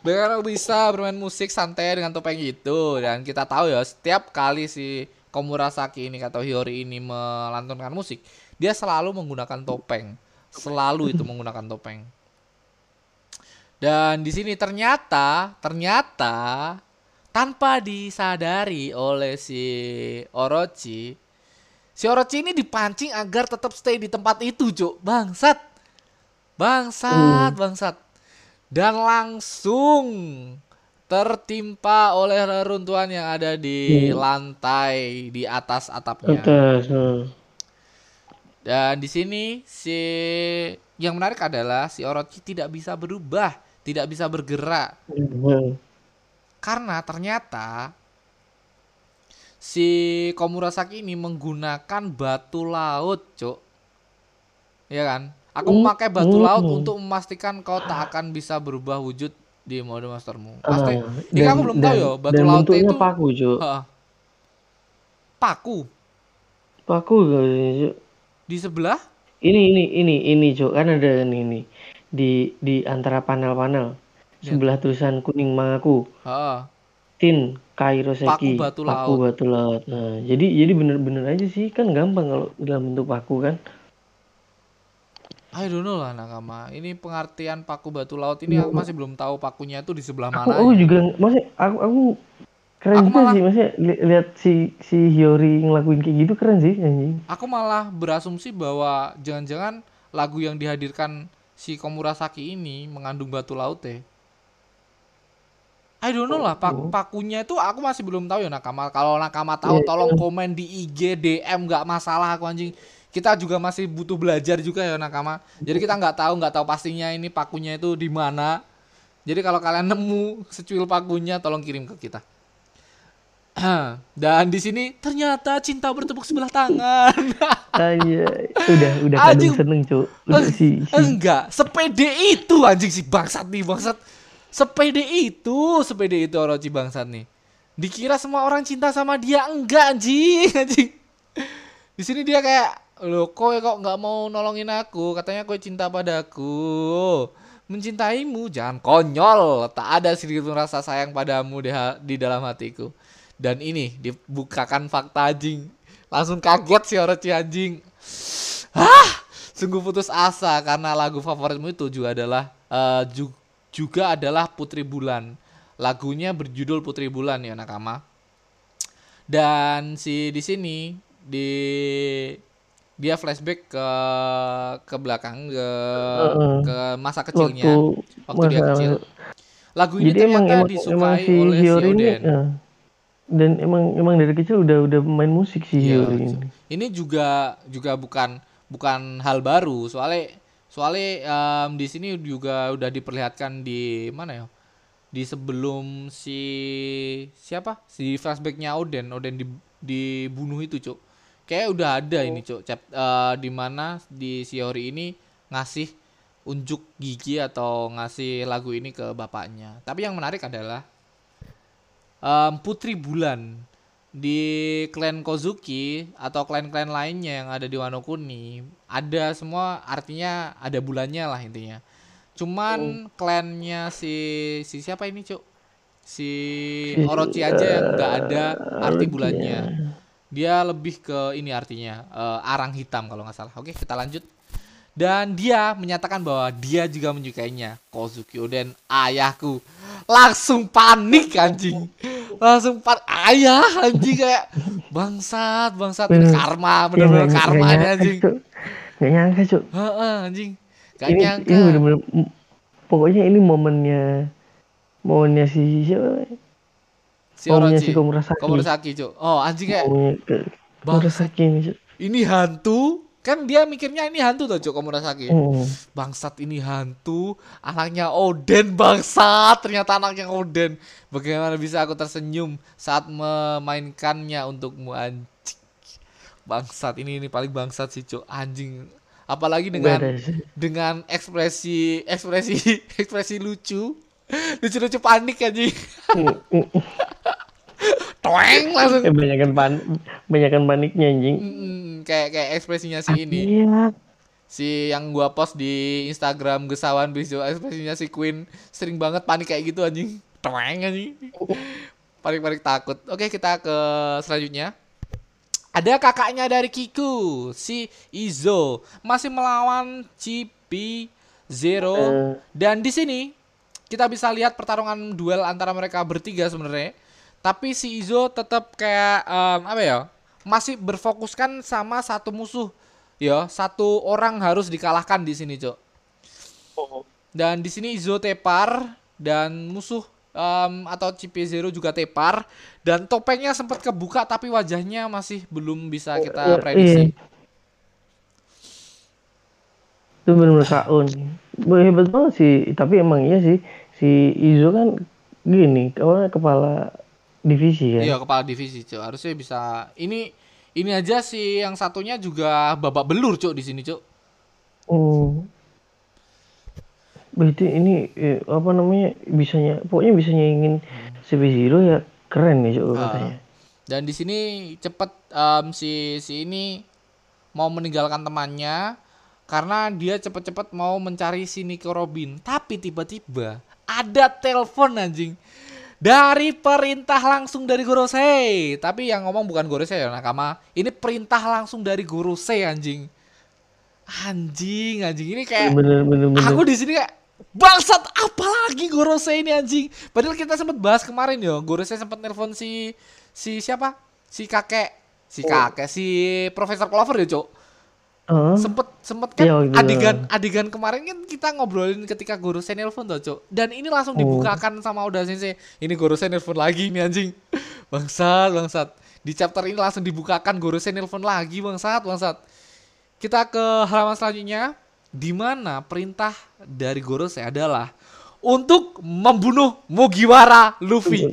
Dengan bisa bermain musik santai dengan topeng itu dan kita tahu ya setiap kali si Komurasaki ini atau Hiyori ini melantunkan musik dia selalu menggunakan topeng. Selalu itu menggunakan topeng dan di sini ternyata ternyata tanpa disadari oleh si Orochi si Orochi ini dipancing agar tetap stay di tempat itu cuk bangsat bangsat bangsat dan langsung tertimpa oleh reruntuhan yang ada di lantai di atas atapnya. Atas. hmm. Dan di sini si yang menarik adalah si Orochi tidak bisa berubah, tidak bisa bergerak Hmm. karena ternyata si Komurasaki ini menggunakan batu laut, Cuk. Iya kan? Aku Hmm. memakai batu Hmm. laut untuk memastikan kau tak akan bisa berubah wujud di mode mastermu. Pasti. Ah, ini aku belum tahu ya, batu dan bentuknya itu paku, Cuk. Heeh. paku Paku Cuk. di sebelah. Ini ini ini ini, Cuk. Kan ada ini ini di di antara panel-panel Ya. sebelah tulisan kuning mangaku. Heeh. Tin Kairoseki Paku batu paku laut. batu laut. Nah, jadi jadi bener-bener aja sih kan gampang kalau dalam bentuk paku kan. I don't know lah nakama. Ini pengertian paku batu laut ini aku masih belum tahu pakunya itu di sebelah Aku, mana. aku juga masih aku aku keren Aku juga malah- sih maksudnya li- lihat si si Hiyori ngelakuin kayak gitu keren sih anjing. Aku malah berasumsi bahwa jangan-jangan lagu yang dihadirkan si Komurasaki ini mengandung batu laut teh. I don't know lah, pak- pakunya itu aku masih belum tahu ya Nakama. Kalau Nakama tahu Iya, tolong komen di IG, DM nggak masalah aku anjing. Kita juga masih butuh belajar juga ya Nakama. Jadi kita nggak tahu nggak tahu pastinya ini pakunya itu di mana. Jadi kalau kalian nemu secuil pakunya tolong kirim ke kita. Dan di sini ternyata cinta bertepuk sebelah tangan. Aja udah udah Anjing. seneng cuk. Udah Eng- si, si Enggak, sepede itu anjing si bangsat nih bangsat. Sepede itu, sepede itu Orochi bangsat nih. Dikira semua orang cinta sama dia enggak anjing, anjing. Di sini dia kayak, "Loh, kowe kok nggak mau nolongin aku? Katanya kowe cinta padaku." Mencintaimu jangan konyol. Tak ada sedikit pun rasa sayang padamu di, di dalam hatiku. Dan ini dibukakan fakta anjing. Langsung kaget si Orochi anjing. Hah, sungguh putus asa karena lagu favoritmu itu juga adalah eh, ju- juga adalah Putri Bulan. Lagunya berjudul Putri Bulan ya Nakama. Dan si di sini di dia flashback ke ke belakang ke ke masa kecilnya waktu waktu dia kecil. Lagu ini Jadi ternyata emang, disukai emang si oleh si Hiyori ini Oden. Dan emang emang dari kecil udah udah main musik si Iya, ini. ini juga juga bukan bukan hal baru. Soalnya soalnya em, di sini juga udah diperlihatkan di mana ya? Di sebelum si siapa? Si flashbacknya Oden. Oden di- dibunuh itu cuk. Kayak udah ada ini cuk. Chap eh, di mana di Shiori ini ngasih unjuk gigi atau ngasih lagu ini ke bapaknya. Tapi yang menarik adalah em, Putri Bulan di klan Kozuki atau klan-klan lainnya yang ada di Wano Kuni ada semua artinya ada bulannya lah intinya. Cuman klannya si si siapa ini, Cuk? Si Orochi aja yang nggak ada arti bulannya. Dia lebih ke ini artinya eh, arang hitam kalau nggak salah. Oke, kita lanjut. Dan dia menyatakan bahwa dia juga menyukainya. Kozuki Oden, ayahku. Langsung panik anjing. Langsung pan ayah anjing kayak bangsat, bangsat Bener. karma, Iya, bener-bener nggak- karma nggak ini nyangka, anjing. Nggak nyangka cuk. Heeh, anjing. Gak ini nyangka. ini bener-bener pokoknya ini momennya momennya si siapa si momennya si Komurasaki Komurasaki, Cuk. Oh, anjing kayak Komurasaki ini Cuk. ini hantu. Kan dia mikirnya ini hantu tuh, Cuk, Komurasaki. Hmm. Bangsat ini hantu, anaknya Oden bangsat, ternyata anaknya Oden. Bagaimana bisa aku tersenyum saat memainkannya untukmu anjing. Bangsat ini ini paling bangsat sih, Cuk. Anjing. Apalagi dengan Beres. dengan ekspresi ekspresi ekspresi lucu. Lucu-lucu panik anjing. Toeng langsung. eh banyakan pan banyakan paniknya anjing. Mm, kayak kayak ekspresinya si ini. iya si yang gua post di Instagram Gesawan Bisjo ekspresinya si Queen. Sering banget panik kayak gitu anjing. Toeng anjing. Panik-panik takut. Oke kita ke selanjutnya. Ada kakaknya dari Kiku si Izo. Masih melawan CP Zero. Eh. dan di sini kita bisa lihat pertarungan duel antara mereka bertiga sebenarnya tapi si Izo tetap kayak em, apa ya masih berfokuskan sama satu musuh. Ya satu orang harus dikalahkan di sini cok dan di sini Izo tepar dan musuh em, atau CP0 juga tepar. Dan topengnya sempat kebuka tapi wajahnya masih belum bisa Iya, kita prediksi. itu benar-benar kaun hebat banget sih. Tapi emang iya sih. Si Izo kan gini apa kepala divisi kan Iya kepala divisi cok harusnya bisa ini ini aja sih yang satunya juga babak belur cok di sini cok. Hmm. Berarti ini eh, apa namanya bisanya pokoknya bisa nyaingin CP Zero ya keren nih Cuk, Ah. katanya. Dan di sini cepet em, si si ini mau meninggalkan temannya karena dia cepet-cepet mau mencari si Nico Robin. Tapi tiba-tiba ada telepon anjing dari perintah langsung dari Gorosei. Tapi yang ngomong bukan Gorosei ya Nakama. Ini perintah langsung dari Gorosei anjing. Anjing, anjing ini kayak Bener bener bener. Aku di sini kayak bangsat apalagi Gorosei ini anjing. Padahal kita sempat bahas kemarin yo. Gorosei sempat nelpon si si siapa? Si kakek, si kakek, si Profesor Clover ya, Cok. Hah? Sempet sempet kan Iya, gitu. adegan adegan kemarin kan kita ngobrolin ketika Gorosei nelpon tuh, Cok. Dan ini langsung Oh. dibukakan sama Oda Sensei. Ini Gorosei nelpon lagi nih anjing. Bangsat, bangsat. Di chapter ini langsung dibukakan Gorosei nelpon lagi, bangsat, bangsat. Kita ke halaman selanjutnya di mana perintah dari Gorosei adalah untuk membunuh Mugiwara Luffy.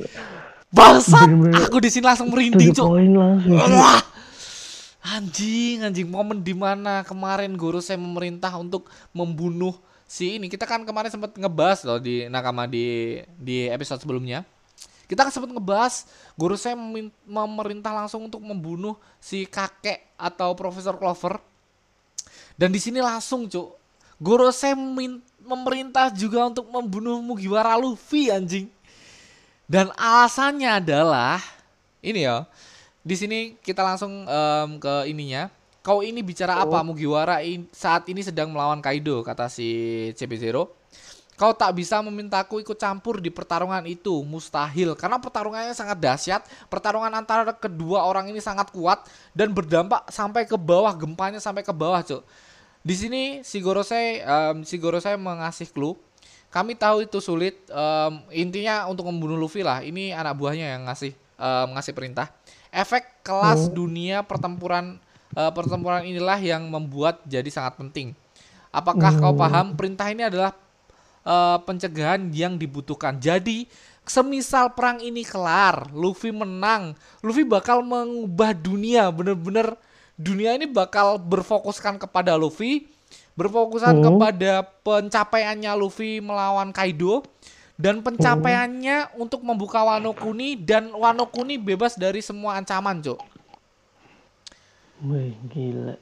Bangsat, aku di sini langsung merinding, Cok. point langsung. Cuk. Wah. Anjing, anjing momen di mana kemarin Gorosei memerintah untuk membunuh si ini. Kita kan kemarin sempat ngebahas loh di Nakama di di episode sebelumnya. Kita kan sempat ngebahas Gorosei memin- memerintah langsung untuk membunuh si kakek atau Profesor Clover. Dan di sini langsung, Cuk. Gorosei memin- memerintah juga untuk membunuh Mugiwara Luffy anjing. Dan alasannya adalah ini ya. Di sini kita langsung em, ke ininya. Kau ini bicara apa Mugiwara in- saat ini sedang melawan Kaido kata si CP0. Kau tak bisa memintaku ikut campur di pertarungan itu, mustahil karena pertarungannya sangat dahsyat. Pertarungan antara kedua orang ini sangat kuat dan berdampak sampai ke bawah, gempanya sampai ke bawah, Cuk. Di sini si Gorosei em, si Gorosei mengasih clue kami tahu itu sulit. em, intinya untuk membunuh Luffy lah. Ini anak buahnya yang ngasih em, ngasih perintah. Efek kelas dunia pertempuran eh, pertempuran inilah yang membuat jadi sangat penting. Apakah kau paham? Perintah ini adalah eh, pencegahan yang dibutuhkan. Jadi semisal perang ini kelar, Luffy menang, Luffy bakal mengubah dunia. Bener-bener dunia ini bakal berfokuskan kepada Luffy, berfokusan Hmm. kepada pencapaiannya Luffy melawan Kaido dan pencapaiannya untuk membuka Wano Kuni dan Wano Kuni bebas dari semua ancaman, Cok. Wih, gila.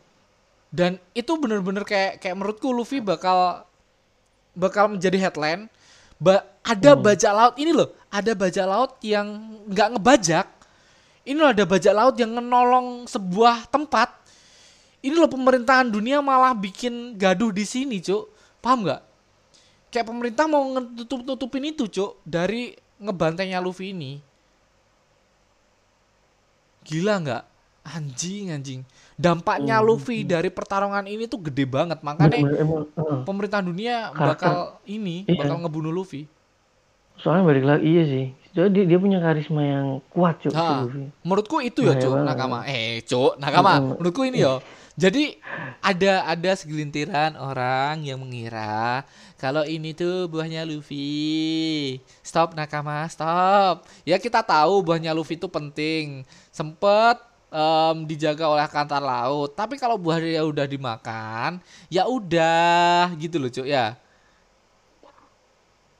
Dan itu bener-bener kayak kayak menurutku Luffy bakal bakal menjadi headline. Ba- ada bajak laut ini loh, ada bajak laut yang nggak ngebajak. Ini loh ada bajak laut yang menolong sebuah tempat. Ini loh pemerintahan dunia malah bikin gaduh di sini, Cuk. Paham nggak? Kayak pemerintah mau ngetutup-tutupin itu, Cuk, dari ngebantainya Luffy ini. Gila nggak? Anjing, anjing. Dampaknya Luffy dari pertarungan ini tuh gede banget. Makanya emang heeh. pemerintah dunia Karakter. bakal ini, Iya. bakal ngebunuh Luffy. soalnya balik lagi iya sih Soalnya dia, dia punya karisma yang kuat si Ha, Luffy. menurutku itu ya, Bahaya Cuk. Nakama. Eh, Cuk, Nakama. Mm-mm. Menurutku ini yo. Jadi ada ada segelintiran orang yang mengira kalau ini tuh buahnya Luffy. Stop Nakama, stop. Ya kita tahu buahnya Luffy itu penting. Sempet em, dijaga oleh kantar laut. Tapi kalau buahnya udah dimakan, ya udah gitu loh, Cuk ya.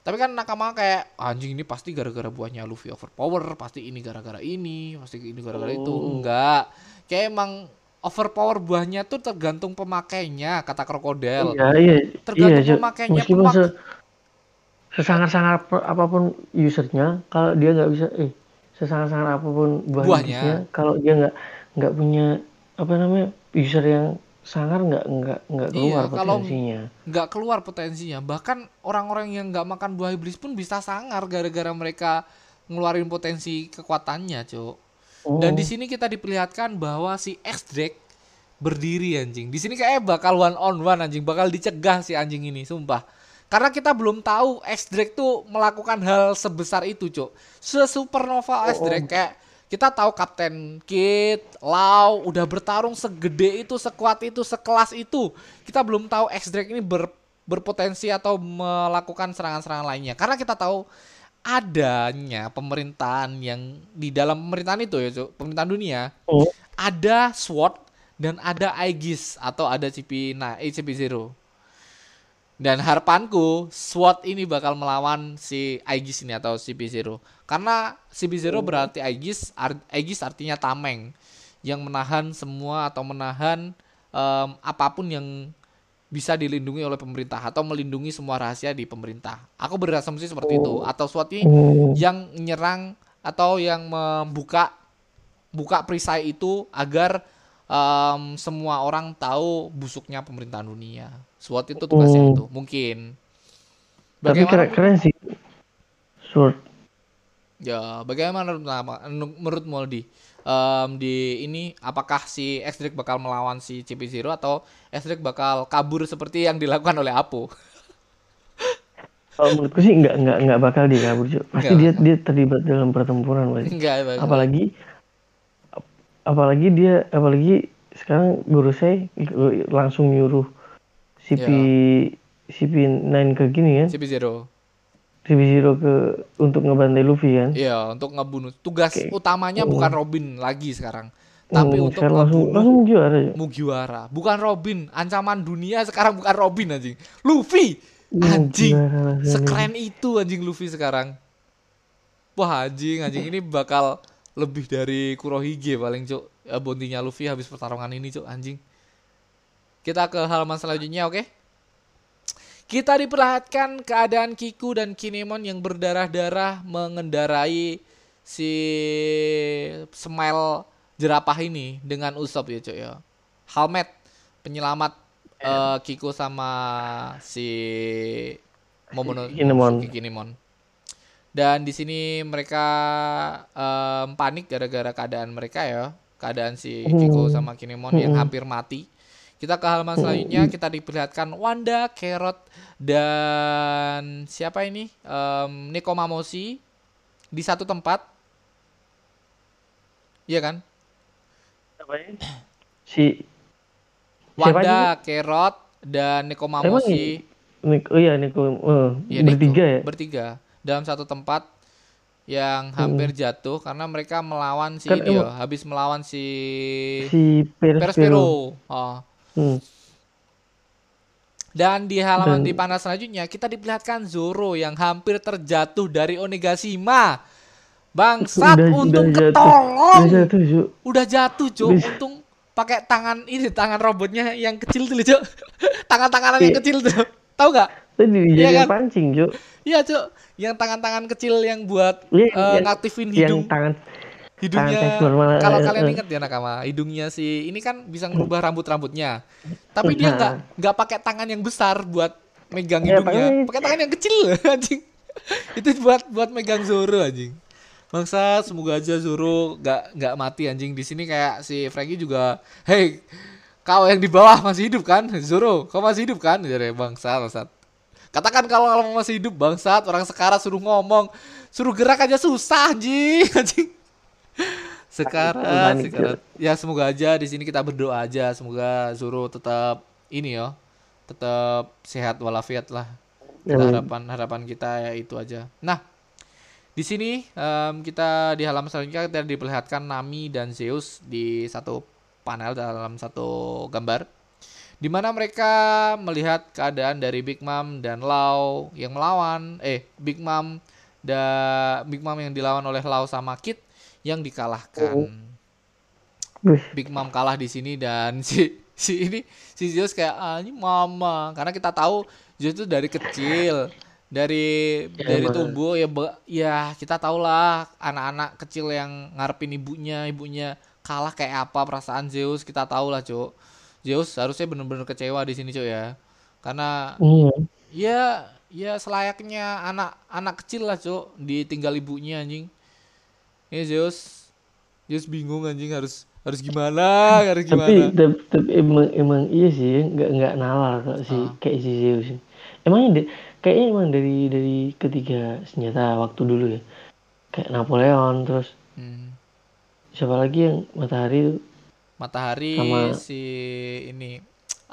Tapi kan nakama kayak anjing ini pasti gara-gara buahnya Luffy overpower, pasti ini gara-gara ini, pasti ini gara-gara itu. Oh. Enggak. Kayak emang overpower buahnya tuh tergantung pemakainya, kata krokodil. Iya, iya, Tergantung iya, pemakainya, Meskipun pemak- se- sesangat-sangat apa- apa pun usernya, kalau dia nggak bisa, eh, sesangat-sangat apa pun buah Buahnya. iblisnya, kalau dia nggak nggak punya apa namanya user yang sangar nggak nggak nggak Iya, keluar kalau- potensinya. nggak keluar potensinya. Bahkan orang-orang yang nggak makan buah iblis pun bisa sangar gara-gara mereka ngeluarin potensi kekuatannya, Cuk. Oh, Dan di sini kita diperlihatkan bahwa si X Drake berdiri anjing. Di sini kayak bakal one on one anjing, bakal dicegah si anjing ini, sumpah. Karena kita belum tahu X Drake tuh melakukan hal sebesar itu, Cuk. Se-supernova X Drake kayak kita tahu Kapten Kid, Lau udah bertarung segede itu, sekuat itu, sekelas itu. Kita belum tahu X Drake ini ber- berpotensi atau melakukan serangan-serangan lainnya. Karena kita tahu adanya pemerintahan yang di dalam pemerintahan itu ya, Cuk, pemerintahan dunia, oh, ada SWOT dan ada Aegis atau ada CP nah eh, CP0. Dan harapanku SWOT ini bakal melawan si Aegis ini atau CP0. Karena CP0 berarti Aegis, Aegis artinya tameng yang menahan semua atau menahan em, apa pun yang bisa dilindungi oleh pemerintah atau melindungi semua rahasia di pemerintah. Aku berasumsi seperti itu atau SWOT ini oh, yang menyerang atau yang membuka buka perisai itu agar em, semua orang tahu busuknya pemerintahan dunia. SWOT itu tugasnya Oh. itu mungkin. tapi keren, Bagaimana keren sih. Sword. Ya bagaimana menurut Moldi Em, di ini apakah si Drake bakal melawan si CP0 atau Drake bakal kabur seperti yang dilakukan oleh Apo? Kalau menurutku sih nggak nggak nggak bakal dia kabur cuy. Pasti Nggak dia dia terlibat dalam pertempuran pasti. Enggak, ya, Bang. Apalagi apalagi dia apalagi sekarang guru saya langsung nyuruh CP CP9 ke gini kan. CP0. CP0 ke untuk ngebantai Luffy kan. Iya, untuk ngebunuh. Tugas Oke. utamanya bukan Robin lagi sekarang. Tapi Hmm, untuk langsung ngebunuh langsung juara cuy. Mugiwara. Bukan Robin. Ancaman dunia sekarang bukan Robin anjing. Luffy. Anjing. Mugiwara. Sekeren itu anjing Luffy sekarang. Wah anjing, anjing ini bakal lebih dari Kurohige paling cuk. Ya, bontinya Luffy habis pertarungan ini cuk anjing. Kita ke halaman selanjutnya oke? Kita diperlihatkan keadaan Kiku dan Kinemon yang berdarah-darah mengendarai si Smile jerapah ini dengan Usopp ya cuk ya. Halmet penyelamat eh, Kiku sama si Momonosuke Kinemon. Kinemon. Dan di sini mereka em, panik gara-gara keadaan mereka ya, keadaan si Kiko Hmm. sama Kinemon yang hampir mati. Kita ke halaman selanjutnya kita diperlihatkan Wanda, Carrot dan siapa ini? Em, Nekomamushi di satu tempat. Iya kan? Apa ya? Si Siapa Wanda, Carrot dan Nekomamushi Nik, oh iya Niko, eh, Iya, Neko. bertiga ya. Bertiga dalam satu tempat yang hampir jatuh karena mereka melawan si Kan dia, habis melawan si Si Perspero. Perspero. Oh. Hmm. Dan di halaman Dan- di panel selanjutnya kita diperlihatkan Zoro yang hampir terjatuh dari Onigashima. Bangsat Udah- untung udah jatuh. ketolong. Udah jatuh, Cuk. Udah jatuh, Cuk. Untung pakai tangan ini tangan robotnya yang kecil tuh, Cuk. Tangan-tanganan yang Iya. kecil tuh. Tahu nggak? Tadi dijadiin kan? pancing, Cuk. Iya, Cuk. Yang tangan-tangan kecil yang buat Iya, eh, yang- ngaktifin Yang hidung tangan hidungnya. Kalau eh, kalian eh. ingat ya nakama hidungnya si ini kan bisa merubah rambut rambutnya tapi dia Nah. nggak nggak pakai tangan yang besar buat megang Ya, hidungnya. pakai- tangan yang kecil anjing. Itu buat buat megang Zoro anjing. Bangsa, semoga aja Zoro gak nggak mati anjing. Di sini kayak si Franky juga, hey kau yang di bawah masih hidup kan, Zoro, kau masih hidup kan, jadi bangsa, bangsat. Katakan kalau kamu masih hidup bangsat, orang sekarang suruh ngomong, suruh gerak aja susah anjing, anjing. Sekarang, sekarang, ya semoga aja di sini kita berdoa aja, semoga Zoro tetap ini ya, tetap sehat walafiat lah. Kita harapan harapan kita ya itu aja. Nah, di sini um, kita di halaman selanjutnya kita diperlihatkan Nami dan Zeus di satu panel dalam satu gambar. Di mana mereka melihat keadaan dari Big Mom dan Lau yang melawan eh Big Mom dan Big Mom yang dilawan oleh Lau sama Kit yang dikalahkan. Oh. Big Mom kalah di sini dan si si ini si Zeus kayak ah ini mama. Karena kita tahu Zeus itu dari kecil dari ya, dari tumbuh ya ya kita tahu lah anak-anak kecil yang ngarepin ibunya ibunya kalah kayak apa perasaan Zeus kita tahu lah cuk. Zeus harusnya bener-bener kecewa di sini cuk ya. Karena iya. ya ya selayaknya anak anak kecil lah cuk ditinggal ibunya anjing ini Zeus. Zeus bingung anjing harus harus gimana harus gimana? tapi, tapi, emang emang iya sih nggak nggak nalar kok si ah. kayak si Zeus. Emangnya deh kayaknya emang dari dari ketiga senjata waktu dulu ya. Kayak Napoleon terus hmm. siapa lagi yang matahari matahari sama, si ini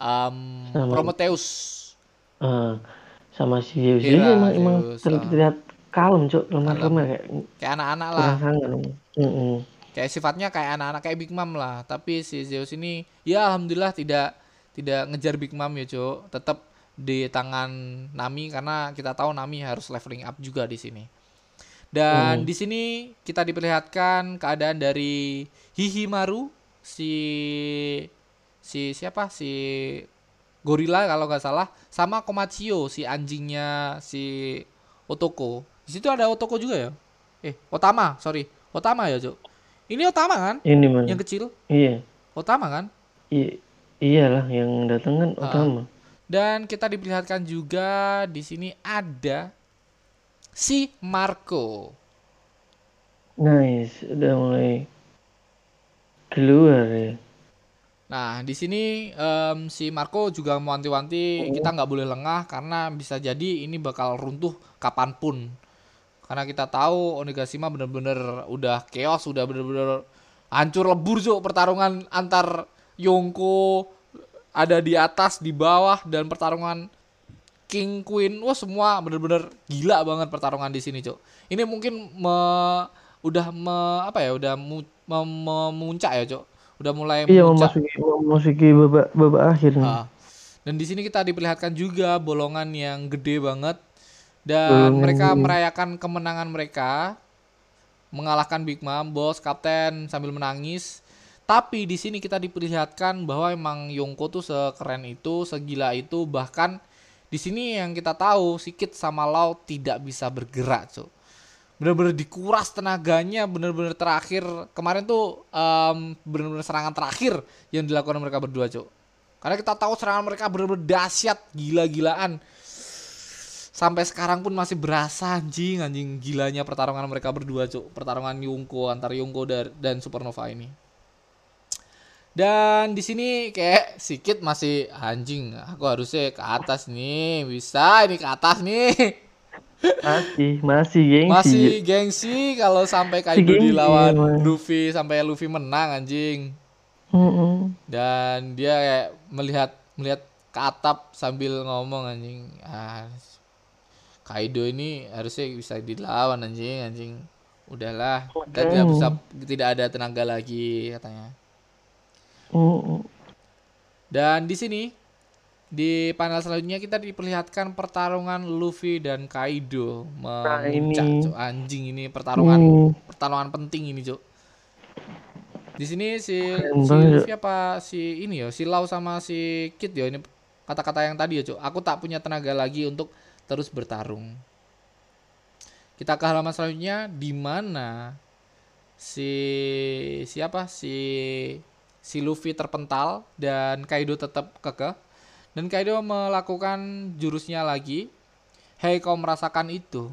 um, sama, Prometheus. Uh, sama si Zeus. Ini emang emang terlihat kalem cok lemah lemah kayak kayak anak-anak lah mm -mm. kayak sifatnya kayak anak-anak kayak Big Mom lah tapi si Zeus ini ya alhamdulillah tidak tidak ngejar Big Mom ya cok tetap di tangan Nami karena kita tahu Nami harus leveling up juga di sini. Dan hmm. di sini kita diperlihatkan keadaan dari Hihimaru si si siapa si gorila kalau nggak salah sama Komachio si anjingnya si Otoko. Di situ ada Otoko juga ya? Eh, Otama, sorry. Otama ya, Cok. Ini Otama kan? Ini mana? Yang kecil? Iya. Otama kan? Iya. Iyalah yang datang kan uh, Otama. Dan kita diperlihatkan juga di sini ada si Marco. Nice, udah mulai keluar ya. Nah, di sini um, si Marco juga mewanti-wanti oh. kita nggak boleh lengah karena bisa jadi ini bakal runtuh kapan pun. Karena kita tahu Onigashima bener-bener udah chaos, udah bener-bener hancur lebur jo pertarungan antar Yongko ada di atas, di bawah dan pertarungan King Queen, wah semua bener-bener gila banget pertarungan di sini, Cok. Ini mungkin me, udah me, apa ya, udah mu, me, memuncak ya, Cok. Udah mulai iya, memasuki memasuki babak babak akhir. Nah. Dan di sini kita diperlihatkan juga bolongan yang gede banget dan bolongan mereka merayakan kemenangan mereka mengalahkan Big Mom, bos, kapten sambil menangis tapi di sini kita diperlihatkan bahwa emang Yongko tuh sekeren itu, segila itu, bahkan di sini yang kita tahu Sikit sama Lau tidak bisa bergerak, cuy. Bener-bener dikuras tenaganya, bener-bener terakhir kemarin tuh um, bener-bener serangan terakhir yang dilakukan mereka berdua, cuy. Karena kita tahu serangan mereka bener-bener dahsyat, gila-gilaan. Sampai sekarang pun masih berasa anjing, anjing gilanya pertarungan mereka berdua, cuy. Pertarungan Yongko antara Yongko dan Supernova ini. Dan di sini kayak sikit masih anjing. Aku harusnya ke atas nih. Bisa ini ke atas nih. Masih, masih gengsi. Masih gengsi kalau sampai Kaido si dilawan man. Luffy sampai Luffy menang anjing. Mm -mm. Dan dia kayak melihat melihat ke atap sambil ngomong anjing. Ah, Kaido ini harusnya bisa dilawan anjing anjing. Udahlah, okay. tidak bisa tidak ada tenaga lagi katanya. Dan di sini di panel selanjutnya kita diperlihatkan pertarungan Luffy dan Kaido nah, memuncak nah, anjing ini pertarungan hmm. pertarungan penting ini cok di sini si, si Luffy apa si ini ya si Lau sama si Kid ya ini kata-kata yang tadi ya cok aku tak punya tenaga lagi untuk terus bertarung kita ke halaman selanjutnya di mana si siapa si si Luffy terpental dan Kaido tetap kekeh. Dan Kaido melakukan jurusnya lagi. Hei kau merasakan itu.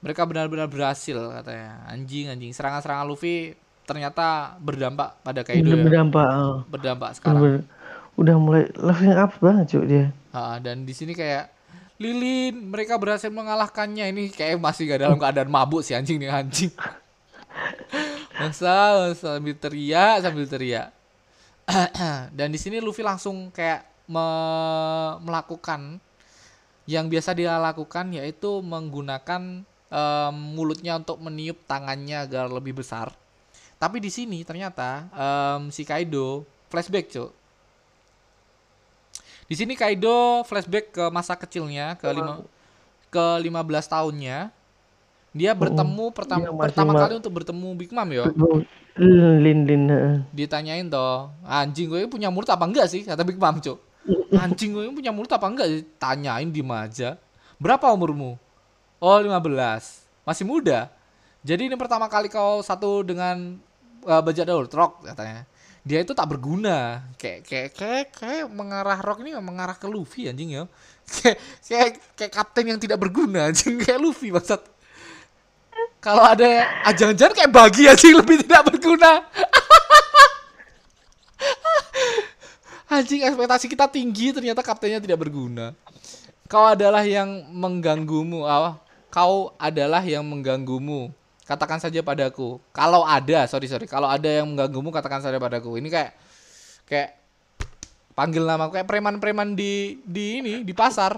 mereka benar-benar berhasil katanya. Anjing anjing serangan-serangan Luffy ternyata berdampak pada Kaido ya. berdampak. oh. Berdampak sekarang. Udah mulai leveling up banget cuk dia. Ah, dan di sini kayak Lilin mereka berhasil mengalahkannya. Ini kayak masih gak dalam keadaan mabuk si anjing nih anjing. Masa sambil teriak sambil teriak. Dan di sini Luffy langsung kayak me- melakukan yang biasa dia lakukan yaitu menggunakan em, mulutnya untuk meniup tangannya agar lebih besar. Tapi di sini ternyata em, si Kaido flashback cuk di sini Kaido flashback ke masa kecilnya ke lima ke 15 tahunnya. Dia bertemu pertama Iya, pertama ma- kali untuk bertemu Big Mom ya. Lin Lin. Ditanyain toh, anjing gue punya mulut apa enggak sih? Kata Big Mom, Cuk. Anjing gue punya mulut apa enggak sih? Tanyain di aja. Berapa umurmu? Oh, 15. Masih muda. Jadi ini pertama kali kau satu dengan uh, bajak daur trok katanya. Dia itu tak berguna. Kayak kayak kayak, kayak mengarah rock ini mengarah ke Luffy anjing ya. Kayak kayak kayak kapten yang tidak berguna anjing kayak Luffy maksud. Kalau ada ah, jangan-jangan kayak bagi anjing lebih tidak berguna. Anjing ekspektasi kita tinggi ternyata kaptennya tidak berguna. Kau adalah yang mengganggumu. Ah, kau adalah yang mengganggumu. Katakan saja padaku. Kalau ada, sorry sorry. Kalau ada yang mengganggumu, katakan saja padaku. Ini kayak kayak panggil nama kayak preman-preman di di ini di pasar.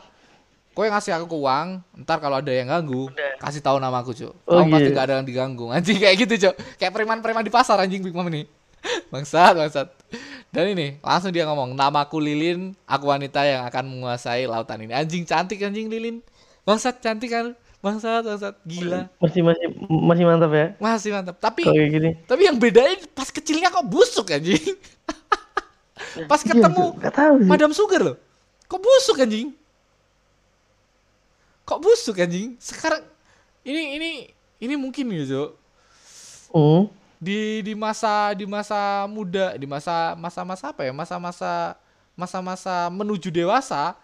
Kau yang ngasih aku uang, ntar kalau ada yang ganggu, kasih tahu namaku, Cuk. Oh, Kamu pasti iya. gak ada yang diganggu. Anjing kayak gitu, Cuk. Kayak preman-preman di pasar anjing Big Mom ini. bangsat, bangsat. Dan ini langsung dia ngomong, "Namaku Lilin, aku wanita yang akan menguasai lautan ini." Anjing cantik anjing Lilin. Bangsat cantik kan? Bangsat, bangsat. Gila. Masih masih masih mantap ya. Masih mantap. Tapi kayak gini. tapi yang bedain pas kecilnya kok busuk anjing. pas Iya, ketemu. Nggak tahu sih. Madam Sugar loh. Kok busuk anjing? Kok busuk anjing? Sekarang ini ini ini mungkin gitu. Hmm. Di di masa di masa muda, di masa masa-masa apa ya? Masa-masa masa-masa menuju dewasa,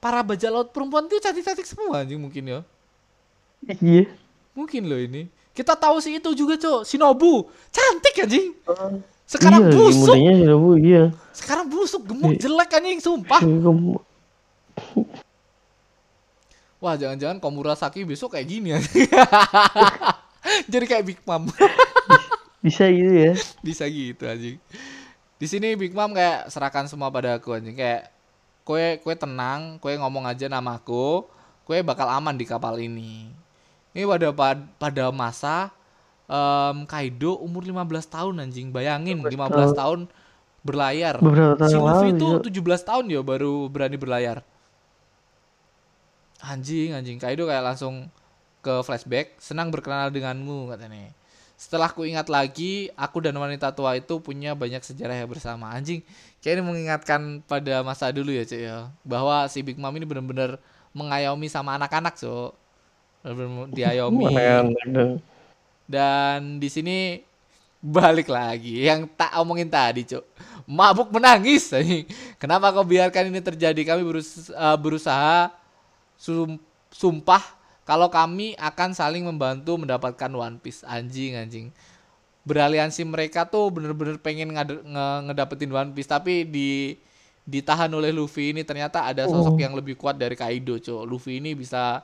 para bajak laut perempuan itu cantik-cantik semua anjing mungkin ya. Iya. Mungkin loh ini. Kita tahu sih itu juga, Cok. Shinobu. Cantik anjing. Sekarang iya, busuk. mudanya sudah bu, iya. Sekarang busuk, gemuk, Iya. jelek anjing, sumpah. Kamu- Wah, jangan-jangan Komurasaki besok kayak gini ya. Jadi kayak Big Mom. Bisa gitu ya. Bisa gitu anjing. Di sini Big Mom kayak serahkan semua pada aku anjing. Kayak kue kue tenang, kue ngomong aja namaku, kue bakal aman di kapal ini. Ini pada pad- pada masa em, Kaido umur 15 tahun anjing. Bayangin 15 tahun berlayar. Beberapa tahun Si yang Luffy itu 17 tahun ya baru berani berlayar. Anjing, anjing. Kaido kayak langsung ke flashback, senang berkenalan denganmu katanya. Setelah ku ingat lagi, aku dan wanita tua itu punya banyak sejarah yang bersama. Anjing, kayak ini mengingatkan pada masa dulu ya, Cek ya. Bahwa si Big Mom ini benar-benar mengayomi sama anak-anak, Cok. Diayomi. Anak-anak dan Dan di sini balik lagi yang tak omongin tadi, Cuk. Mabuk menangis. anjing. Kenapa kau biarkan ini terjadi? Kami eh, berusaha sum- sumpah kalau kami akan saling membantu mendapatkan One Piece. Anjing, anjing. Beraliansi mereka tuh bener-bener pengen ngedapetin One Piece tapi di ditahan oleh Luffy ini ternyata ada sosok Oh. yang lebih kuat dari Kaido, Cuk. Luffy ini bisa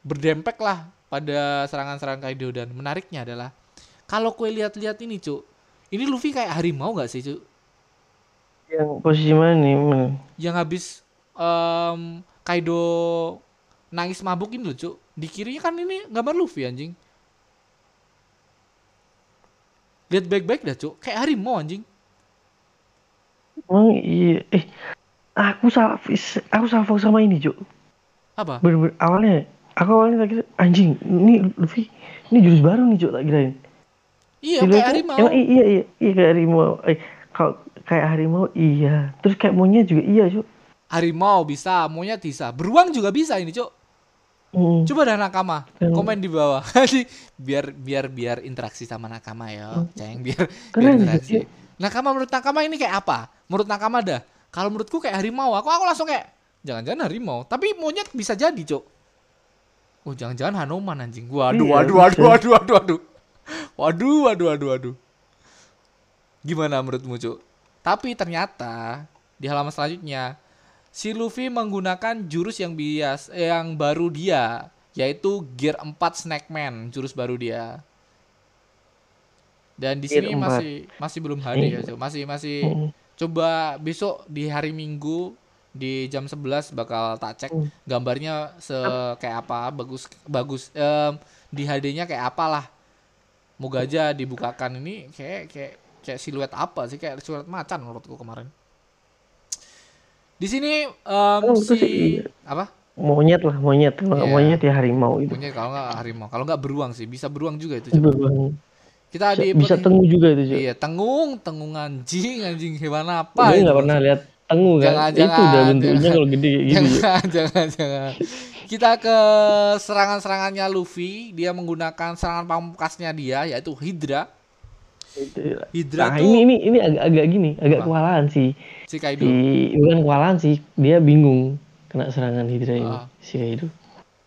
berdempek lah pada serangan-serangan Kaido dan menariknya adalah kalau kue lihat-lihat ini cuk ini Luffy kayak harimau nggak sih cuk yang posisi mana nih? Mana? yang habis em, Kaido nangis mabukin loh cuk di kirinya kan ini gambar Luffy anjing lihat baik-baik dah cuk kayak harimau anjing Emang iya. Eh, aku salah, aku salah fokus sama ini, Cuk. apa Bener-bener awalnya, aku awalnya tak kira anjing. Ini Luffy, ini jurus baru nih, Cuk, tak kirain. iya Dilihat kayak kan, harimau Emang iya, iya, iya kayak harimau. Eh, kalau kayak harimau iya. Terus kayak monyet juga iya, Cuk. harimau bisa monyet bisa beruang juga bisa ini cuk Hmm. Coba dah nakama, Keren. komen di bawah. biar biar biar interaksi sama nakama ya, ceng biar, biar interaksi. iya. Nakama menurut nakama ini kayak apa? Menurut nakama dah. Kalau menurutku kayak harimau. Aku aku langsung kayak jangan-jangan harimau. Tapi monyet bisa jadi, Cok. Oh, jangan-jangan Hanoman anjing. Waduh, Iya, waduh, waduh, bisa. waduh, waduh, waduh. Waduh, waduh, waduh, waduh. Gimana menurutmu, Cuk? Tapi ternyata di halaman selanjutnya si Luffy menggunakan jurus yang bias eh, yang baru dia, yaitu Gear 4 Snackman, jurus baru dia. Dan di Gear sini 4. masih masih belum HD ya, Cuk. Masih masih Mm. coba besok di hari Minggu di jam 11 bakal tak cek Hmm. gambarnya se kayak apa bagus bagus em, di HD-nya kayak apalah moga aja dibukakan ini kayak kayak kayak siluet apa sih kayak siluet macan menurutku kemarin di sini em, Oh, si sih iya. apa Monyet lah, monyet. Kalau Iya. monyet ya harimau itu. punya kalau nggak harimau kalau nggak beruang sih bisa beruang juga itu. Beruang. kita Bisa, di bisa tengu juga itu, Cuk. iya tengung tengung anjing anjing hewan apa Gue nggak pernah lihat tengu kan. Jangan, itu jangan, udah bentuknya jangan. kalau gede kayak gitu. Jangan, jangan, jangan. Kita ke serangan-serangannya Luffy. Dia menggunakan serangan pamungkasnya dia, yaitu Hydra. Hydra Nah, tuh ini ini ini agak-agak gini, agak Apa? kewalahan sih. si Kaido. Si bukan kewalahan sih, dia bingung kena serangan Hydra ini. Ah. Si Kaido.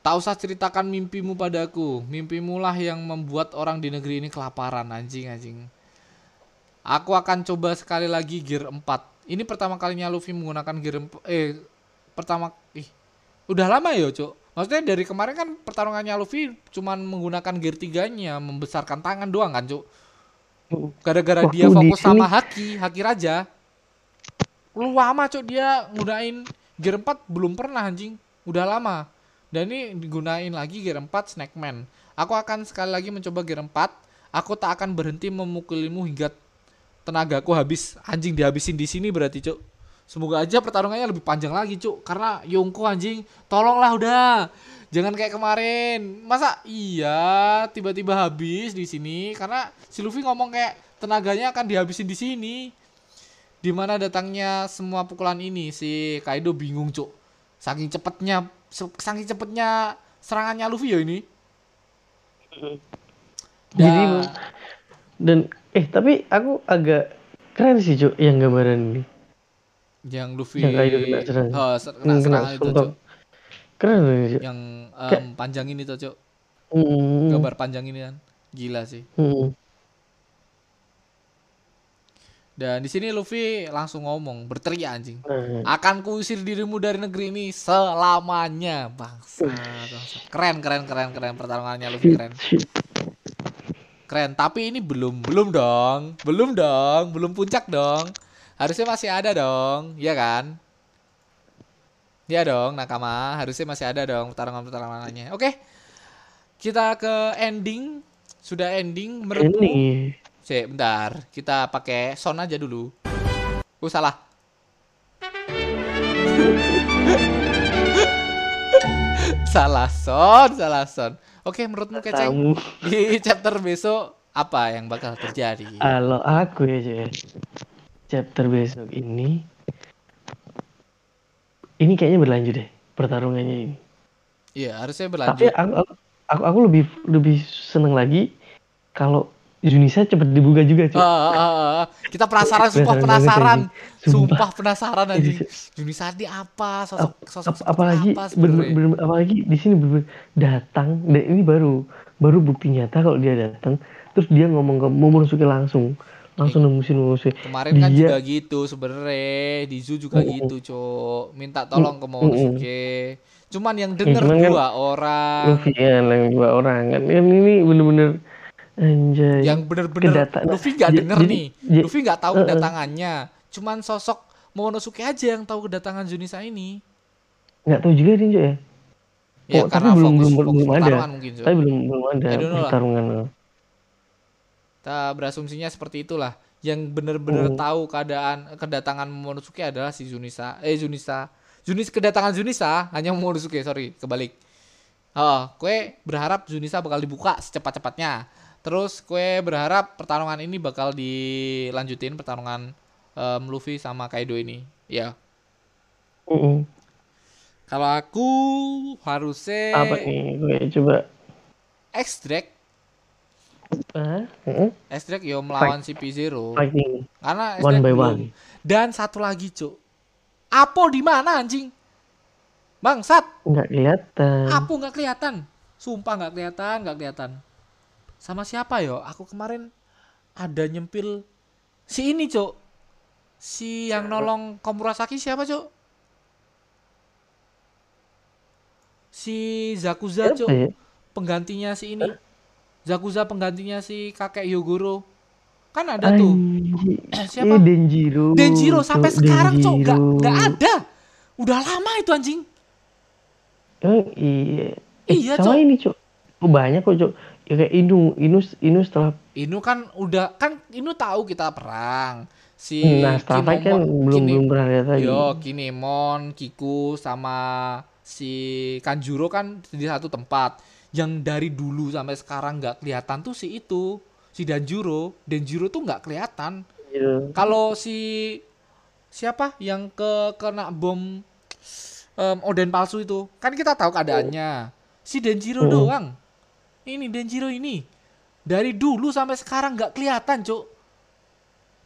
Tak usah ceritakan mimpimu padaku. Mimpimu lah yang membuat orang di negeri ini kelaparan, anjing, anjing. Aku akan coba sekali lagi Gear 4. Ini pertama kalinya Luffy menggunakan Gear 4. Eh, pertama... Ih, udah lama ya, Cuk? Maksudnya dari kemarin kan pertarungannya Luffy cuman menggunakan Gear 3-nya, membesarkan tangan doang kan, Cuk? Gara-gara dia di fokus sama Haki, Haki Raja. Lu lama, Cuk, dia gunain Gear 4 belum pernah, anjing. Udah lama. Dan ini digunain lagi Gear 4 Snackman. Aku akan sekali lagi mencoba Gear 4. Aku tak akan berhenti memukulimu hingga tenagaku habis. Anjing dihabisin di sini berarti, Cuk. Semoga aja pertarungannya lebih panjang lagi, Cuk. Karena Yongko anjing, tolonglah udah. Jangan kayak kemarin. Masa iya tiba-tiba habis di sini karena si Luffy ngomong kayak tenaganya akan dihabisin di sini. Di mana datangnya semua pukulan ini si Kaido bingung, Cuk. Saking cepetnya saking cepetnya serangannya Luffy ya ini. Jadi Dan- eh tapi aku agak keren sih Cuk yang gambaran ini. yang Luffy Yang Kaido kena serangan. Oh, kena Hmm, kena itu. Cuk. Keren ini Cuk. Yang em, panjang ini tuh, Cuk. Hmm, Gambar panjang ini kan. Gila sih. hmm. Dan di sini Luffy langsung ngomong, berteriak anjing. Nah, Akan kuusir dirimu dari negeri ini selamanya, bangsa. bangsa. Keren, keren, keren, keren pertarungannya Luffy keren. Keren, tapi ini belum belum dong. Belum dong, belum puncak dong. Harusnya masih ada dong, ya kan? Ya dong, Nakama. Harusnya masih ada dong pertarungan-pertarungannya. Oke. Kita ke ending. Sudah ending menurutmu? Ini Cek, bentar. Kita pakai sound aja dulu. Oh, salah. Salah sound, salah sound. Oke, menurutmu keceng tamu. di chapter besok apa yang bakal terjadi? Kalau aku ya Cuk ya. Chapter besok ini ini kayaknya berlanjut deh pertarungannya ini. Iya, harusnya Tapi berlanjut. aku aku aku, aku lebih lebih seneng lagi kalau Junisa cepet dibuka juga Cuk. Ah, ah, ah, ah. Kita penasaran, sumpah Penasaran. Sumpah. Sumpah penasaran anjing. Juni Sadi apa? Sosok sosok ap- apalagi apa bener, bener, apalagi di sini bener, datang dan ini baru baru bukti nyata kalau dia datang terus dia ngomong ke Momonosuke langsung langsung nembusin Momonosuke Kemarin kan Dia- juga gitu sebenarnya di Zoo juga Mm, mm. gitu, Cok. Minta tolong ke Mm, mm, Momonosuke. Cuman yang denger cuman kan dua orang. Luffy kan yang dua orang kan kan ini bener-bener anjay Yang bener-bener Luffy nggak j- denger jadi- nih. j- Luffy nggak tahu Uh-uh. kedatangannya. Cuman sosok Momonosuke aja yang tahu kedatangan Junisa ini. nggak tahu juga Cuk, ya Ya Oh, karena tapi belum- fokus, belum- belum ada. mungkin, tapi belum belum ada lah. pertarungan Kita berasumsinya seperti itulah. Yang bener-bener Hmm. tahu keadaan kedatangan Momonosuke adalah si Junisa. Eh Junisa. Junis kedatangan Junisa hanya Momonosuke, sorry, kebalik. Oh, kue berharap Junisa bakal dibuka secepat-cepatnya. Terus kue berharap pertarungan ini bakal dilanjutin pertarungan em, Luffy sama Kaido ini. Ya. Mm-mm. Kalau aku harusnya apa nih gue coba X-Drake, ah mm-mm. X-Drake yo melawan si P0. fighting Karena One by belum. one. Dan satu lagi, Cuk. Apo di mana anjing? Bangsat, nggak kelihatan Apo nggak kelihatan. sumpah nggak kelihatan nggak kelihatan sama siapa yo aku kemarin ada nyempil si ini cok si yang nolong Komurasaki siapa cok si Zakuza cok ya? penggantinya si ini Zakuza penggantinya si kakek Yogoro kan ada tuh. Siapa? Eh, Denjiro. Denjiro sampai Cok, sekarang cok nggak nggak ada udah lama itu anjing Emang iya. Eh, Iya, sama Cok. ini, Cok. Banyak kok, Cok. Ya kayak Inu, Inu, Inu setelah Inu kan udah kan Inu tahu kita perang si nah setelah kan belum Kine- belum pernah lihat lagi. Yo, Kinemon, Kiku sama si Kanjuro kan di satu tempat. Yang dari dulu sampai sekarang nggak kelihatan tuh si itu, si Danjuro. Danjuro tuh nggak kelihatan. Iya. Kalau si siapa yang ke kena bom em, Oden palsu itu, kan kita tahu keadaannya. Si Denjiro Mm. doang. Ini Denjiro ini dari dulu sampai sekarang nggak kelihatan, Cuk.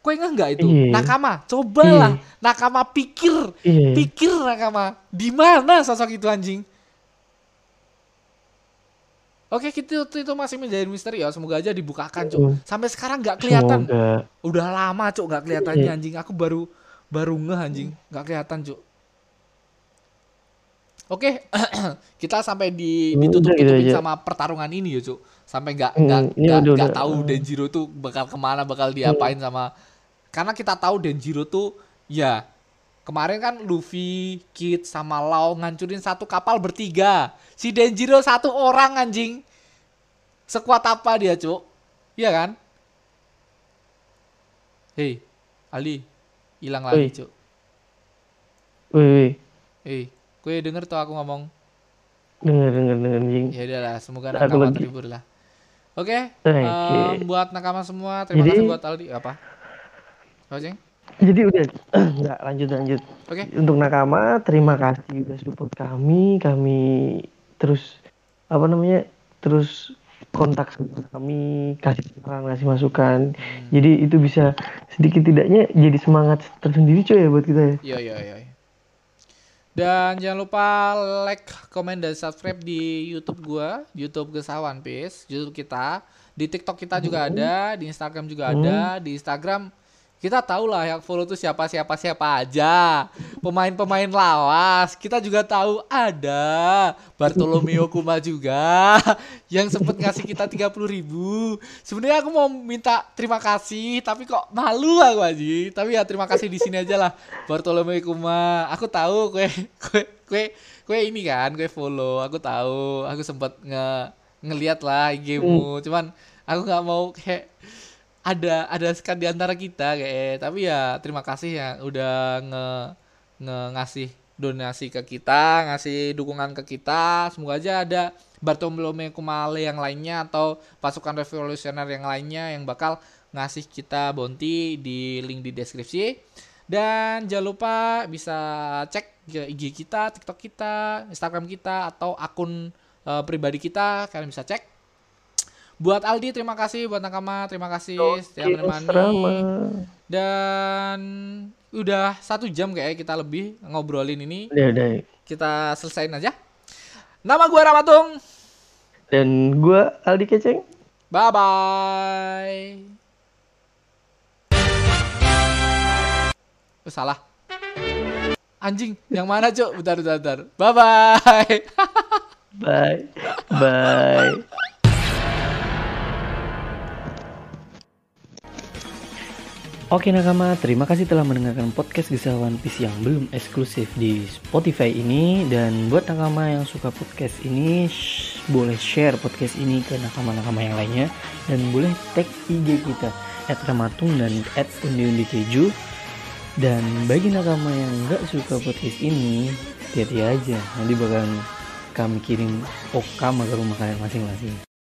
Kue nggak nggak itu? Iya. Nakama, cobalah. Iya. Nakama pikir, Iya. pikir Nakama. Di mana sosok itu anjing? Oke, kita itu, itu masih menjadi misteri ya. Semoga aja dibukakan, Cuk. Mm. Sampai sekarang nggak kelihatan. Semoga. Udah lama, Cuk, nggak kelihatannya Iya. anjing. Aku baru baru ngeh anjing, nggak kelihatan, Cuk. Oke, kita sampai di Hmm, ditutup gitu tutupin sama pertarungan ini ya, Cuk. Sampai nggak Hmm, nggak nggak udah- nggak tahu Hmm. Denjiro tuh bakal ke mana, bakal diapain sama. Karena kita tahu Denjiro tuh ya kemarin kan Luffy, Kid sama Lau ngancurin satu kapal bertiga. Si Denjiro satu orang anjing. Sekuat apa dia, Cuk? Iya kan? Hei, Ali, hilang lagi. Cuk. Wih, wih. Hei, gue denger tuh aku ngomong. Denger, denger, denger, anjing. Ya udahlah, semoga Aku nakama lagi. terhibur lah. Oke, Oke. em, buat nakama semua, terima Jadi- kasih buat Aldi. Apa? Ceng? Jadi udah, nggak lanjut lanjut. Oke, Untuk nakama, terima kasih udah support kami. Kami terus apa namanya, terus kontak sama kami, kasih saran, kasih masukan. Hmm. Jadi itu bisa sedikit tidaknya jadi semangat tersendiri coy ya buat kita ya. Iya, iya, iya. Dan jangan lupa like, komen, dan subscribe di YouTube gua, YouTube Gesa One Piece, YouTube kita. Di TikTok kita juga ada, di Instagram juga ada, di Instagram kita tahu lah yang follow tuh siapa siapa siapa aja. Pemain-pemain lawas kita juga tahu ada. Bartolomeo Kuma juga yang sempet ngasih kita 30.000 ribu. Sebenarnya aku mau minta terima kasih tapi kok malu aku aja. Tapi ya terima kasih di sini aja lah Bartolomeo Kuma. Aku tahu kue kue kue kue ini kan kue follow. Aku tahu. Aku sempet nge ngeliat lah IG-mu. Cuman aku nggak mau kayak ada ada sekat di antara kita kayak tapi ya terima kasih ya udah nge, nge ngasih donasi ke kita ngasih dukungan ke kita. Semoga aja ada Bartolomeo Kumale yang lainnya atau pasukan revolusioner yang lainnya yang bakal ngasih kita bounty di link di deskripsi. Dan jangan lupa bisa cek IG kita, TikTok kita, Instagram kita atau akun eh, pribadi kita. Kalian bisa cek Buat Aldi terima kasih, buat Nakama terima kasih sudah menemani. Dan udah satu jam kayak kita lebih ngobrolin ini. Udah, udah. Kita selesain aja. Nama gua Ramatung. Dan gua Aldi Keceng. Bye bye. Oh, salah. Anjing, yang mana, Cuk? Bentar, bentar, bentar. Bye bye. Bye. Bye. Oke nakama, terima kasih telah mendengarkan podcast Gesah One Piece yang belum eksklusif di Spotify ini. Dan buat nakama yang suka podcast ini, shh, boleh share podcast ini ke nakama-nakama yang lainnya. Dan boleh tag IG kita, at Ramatung dan at Undi Keju Dan bagi nakama yang nggak suka podcast ini, hati-hati aja. Nanti bakal kami kirim okam ke rumah kalian masing-masing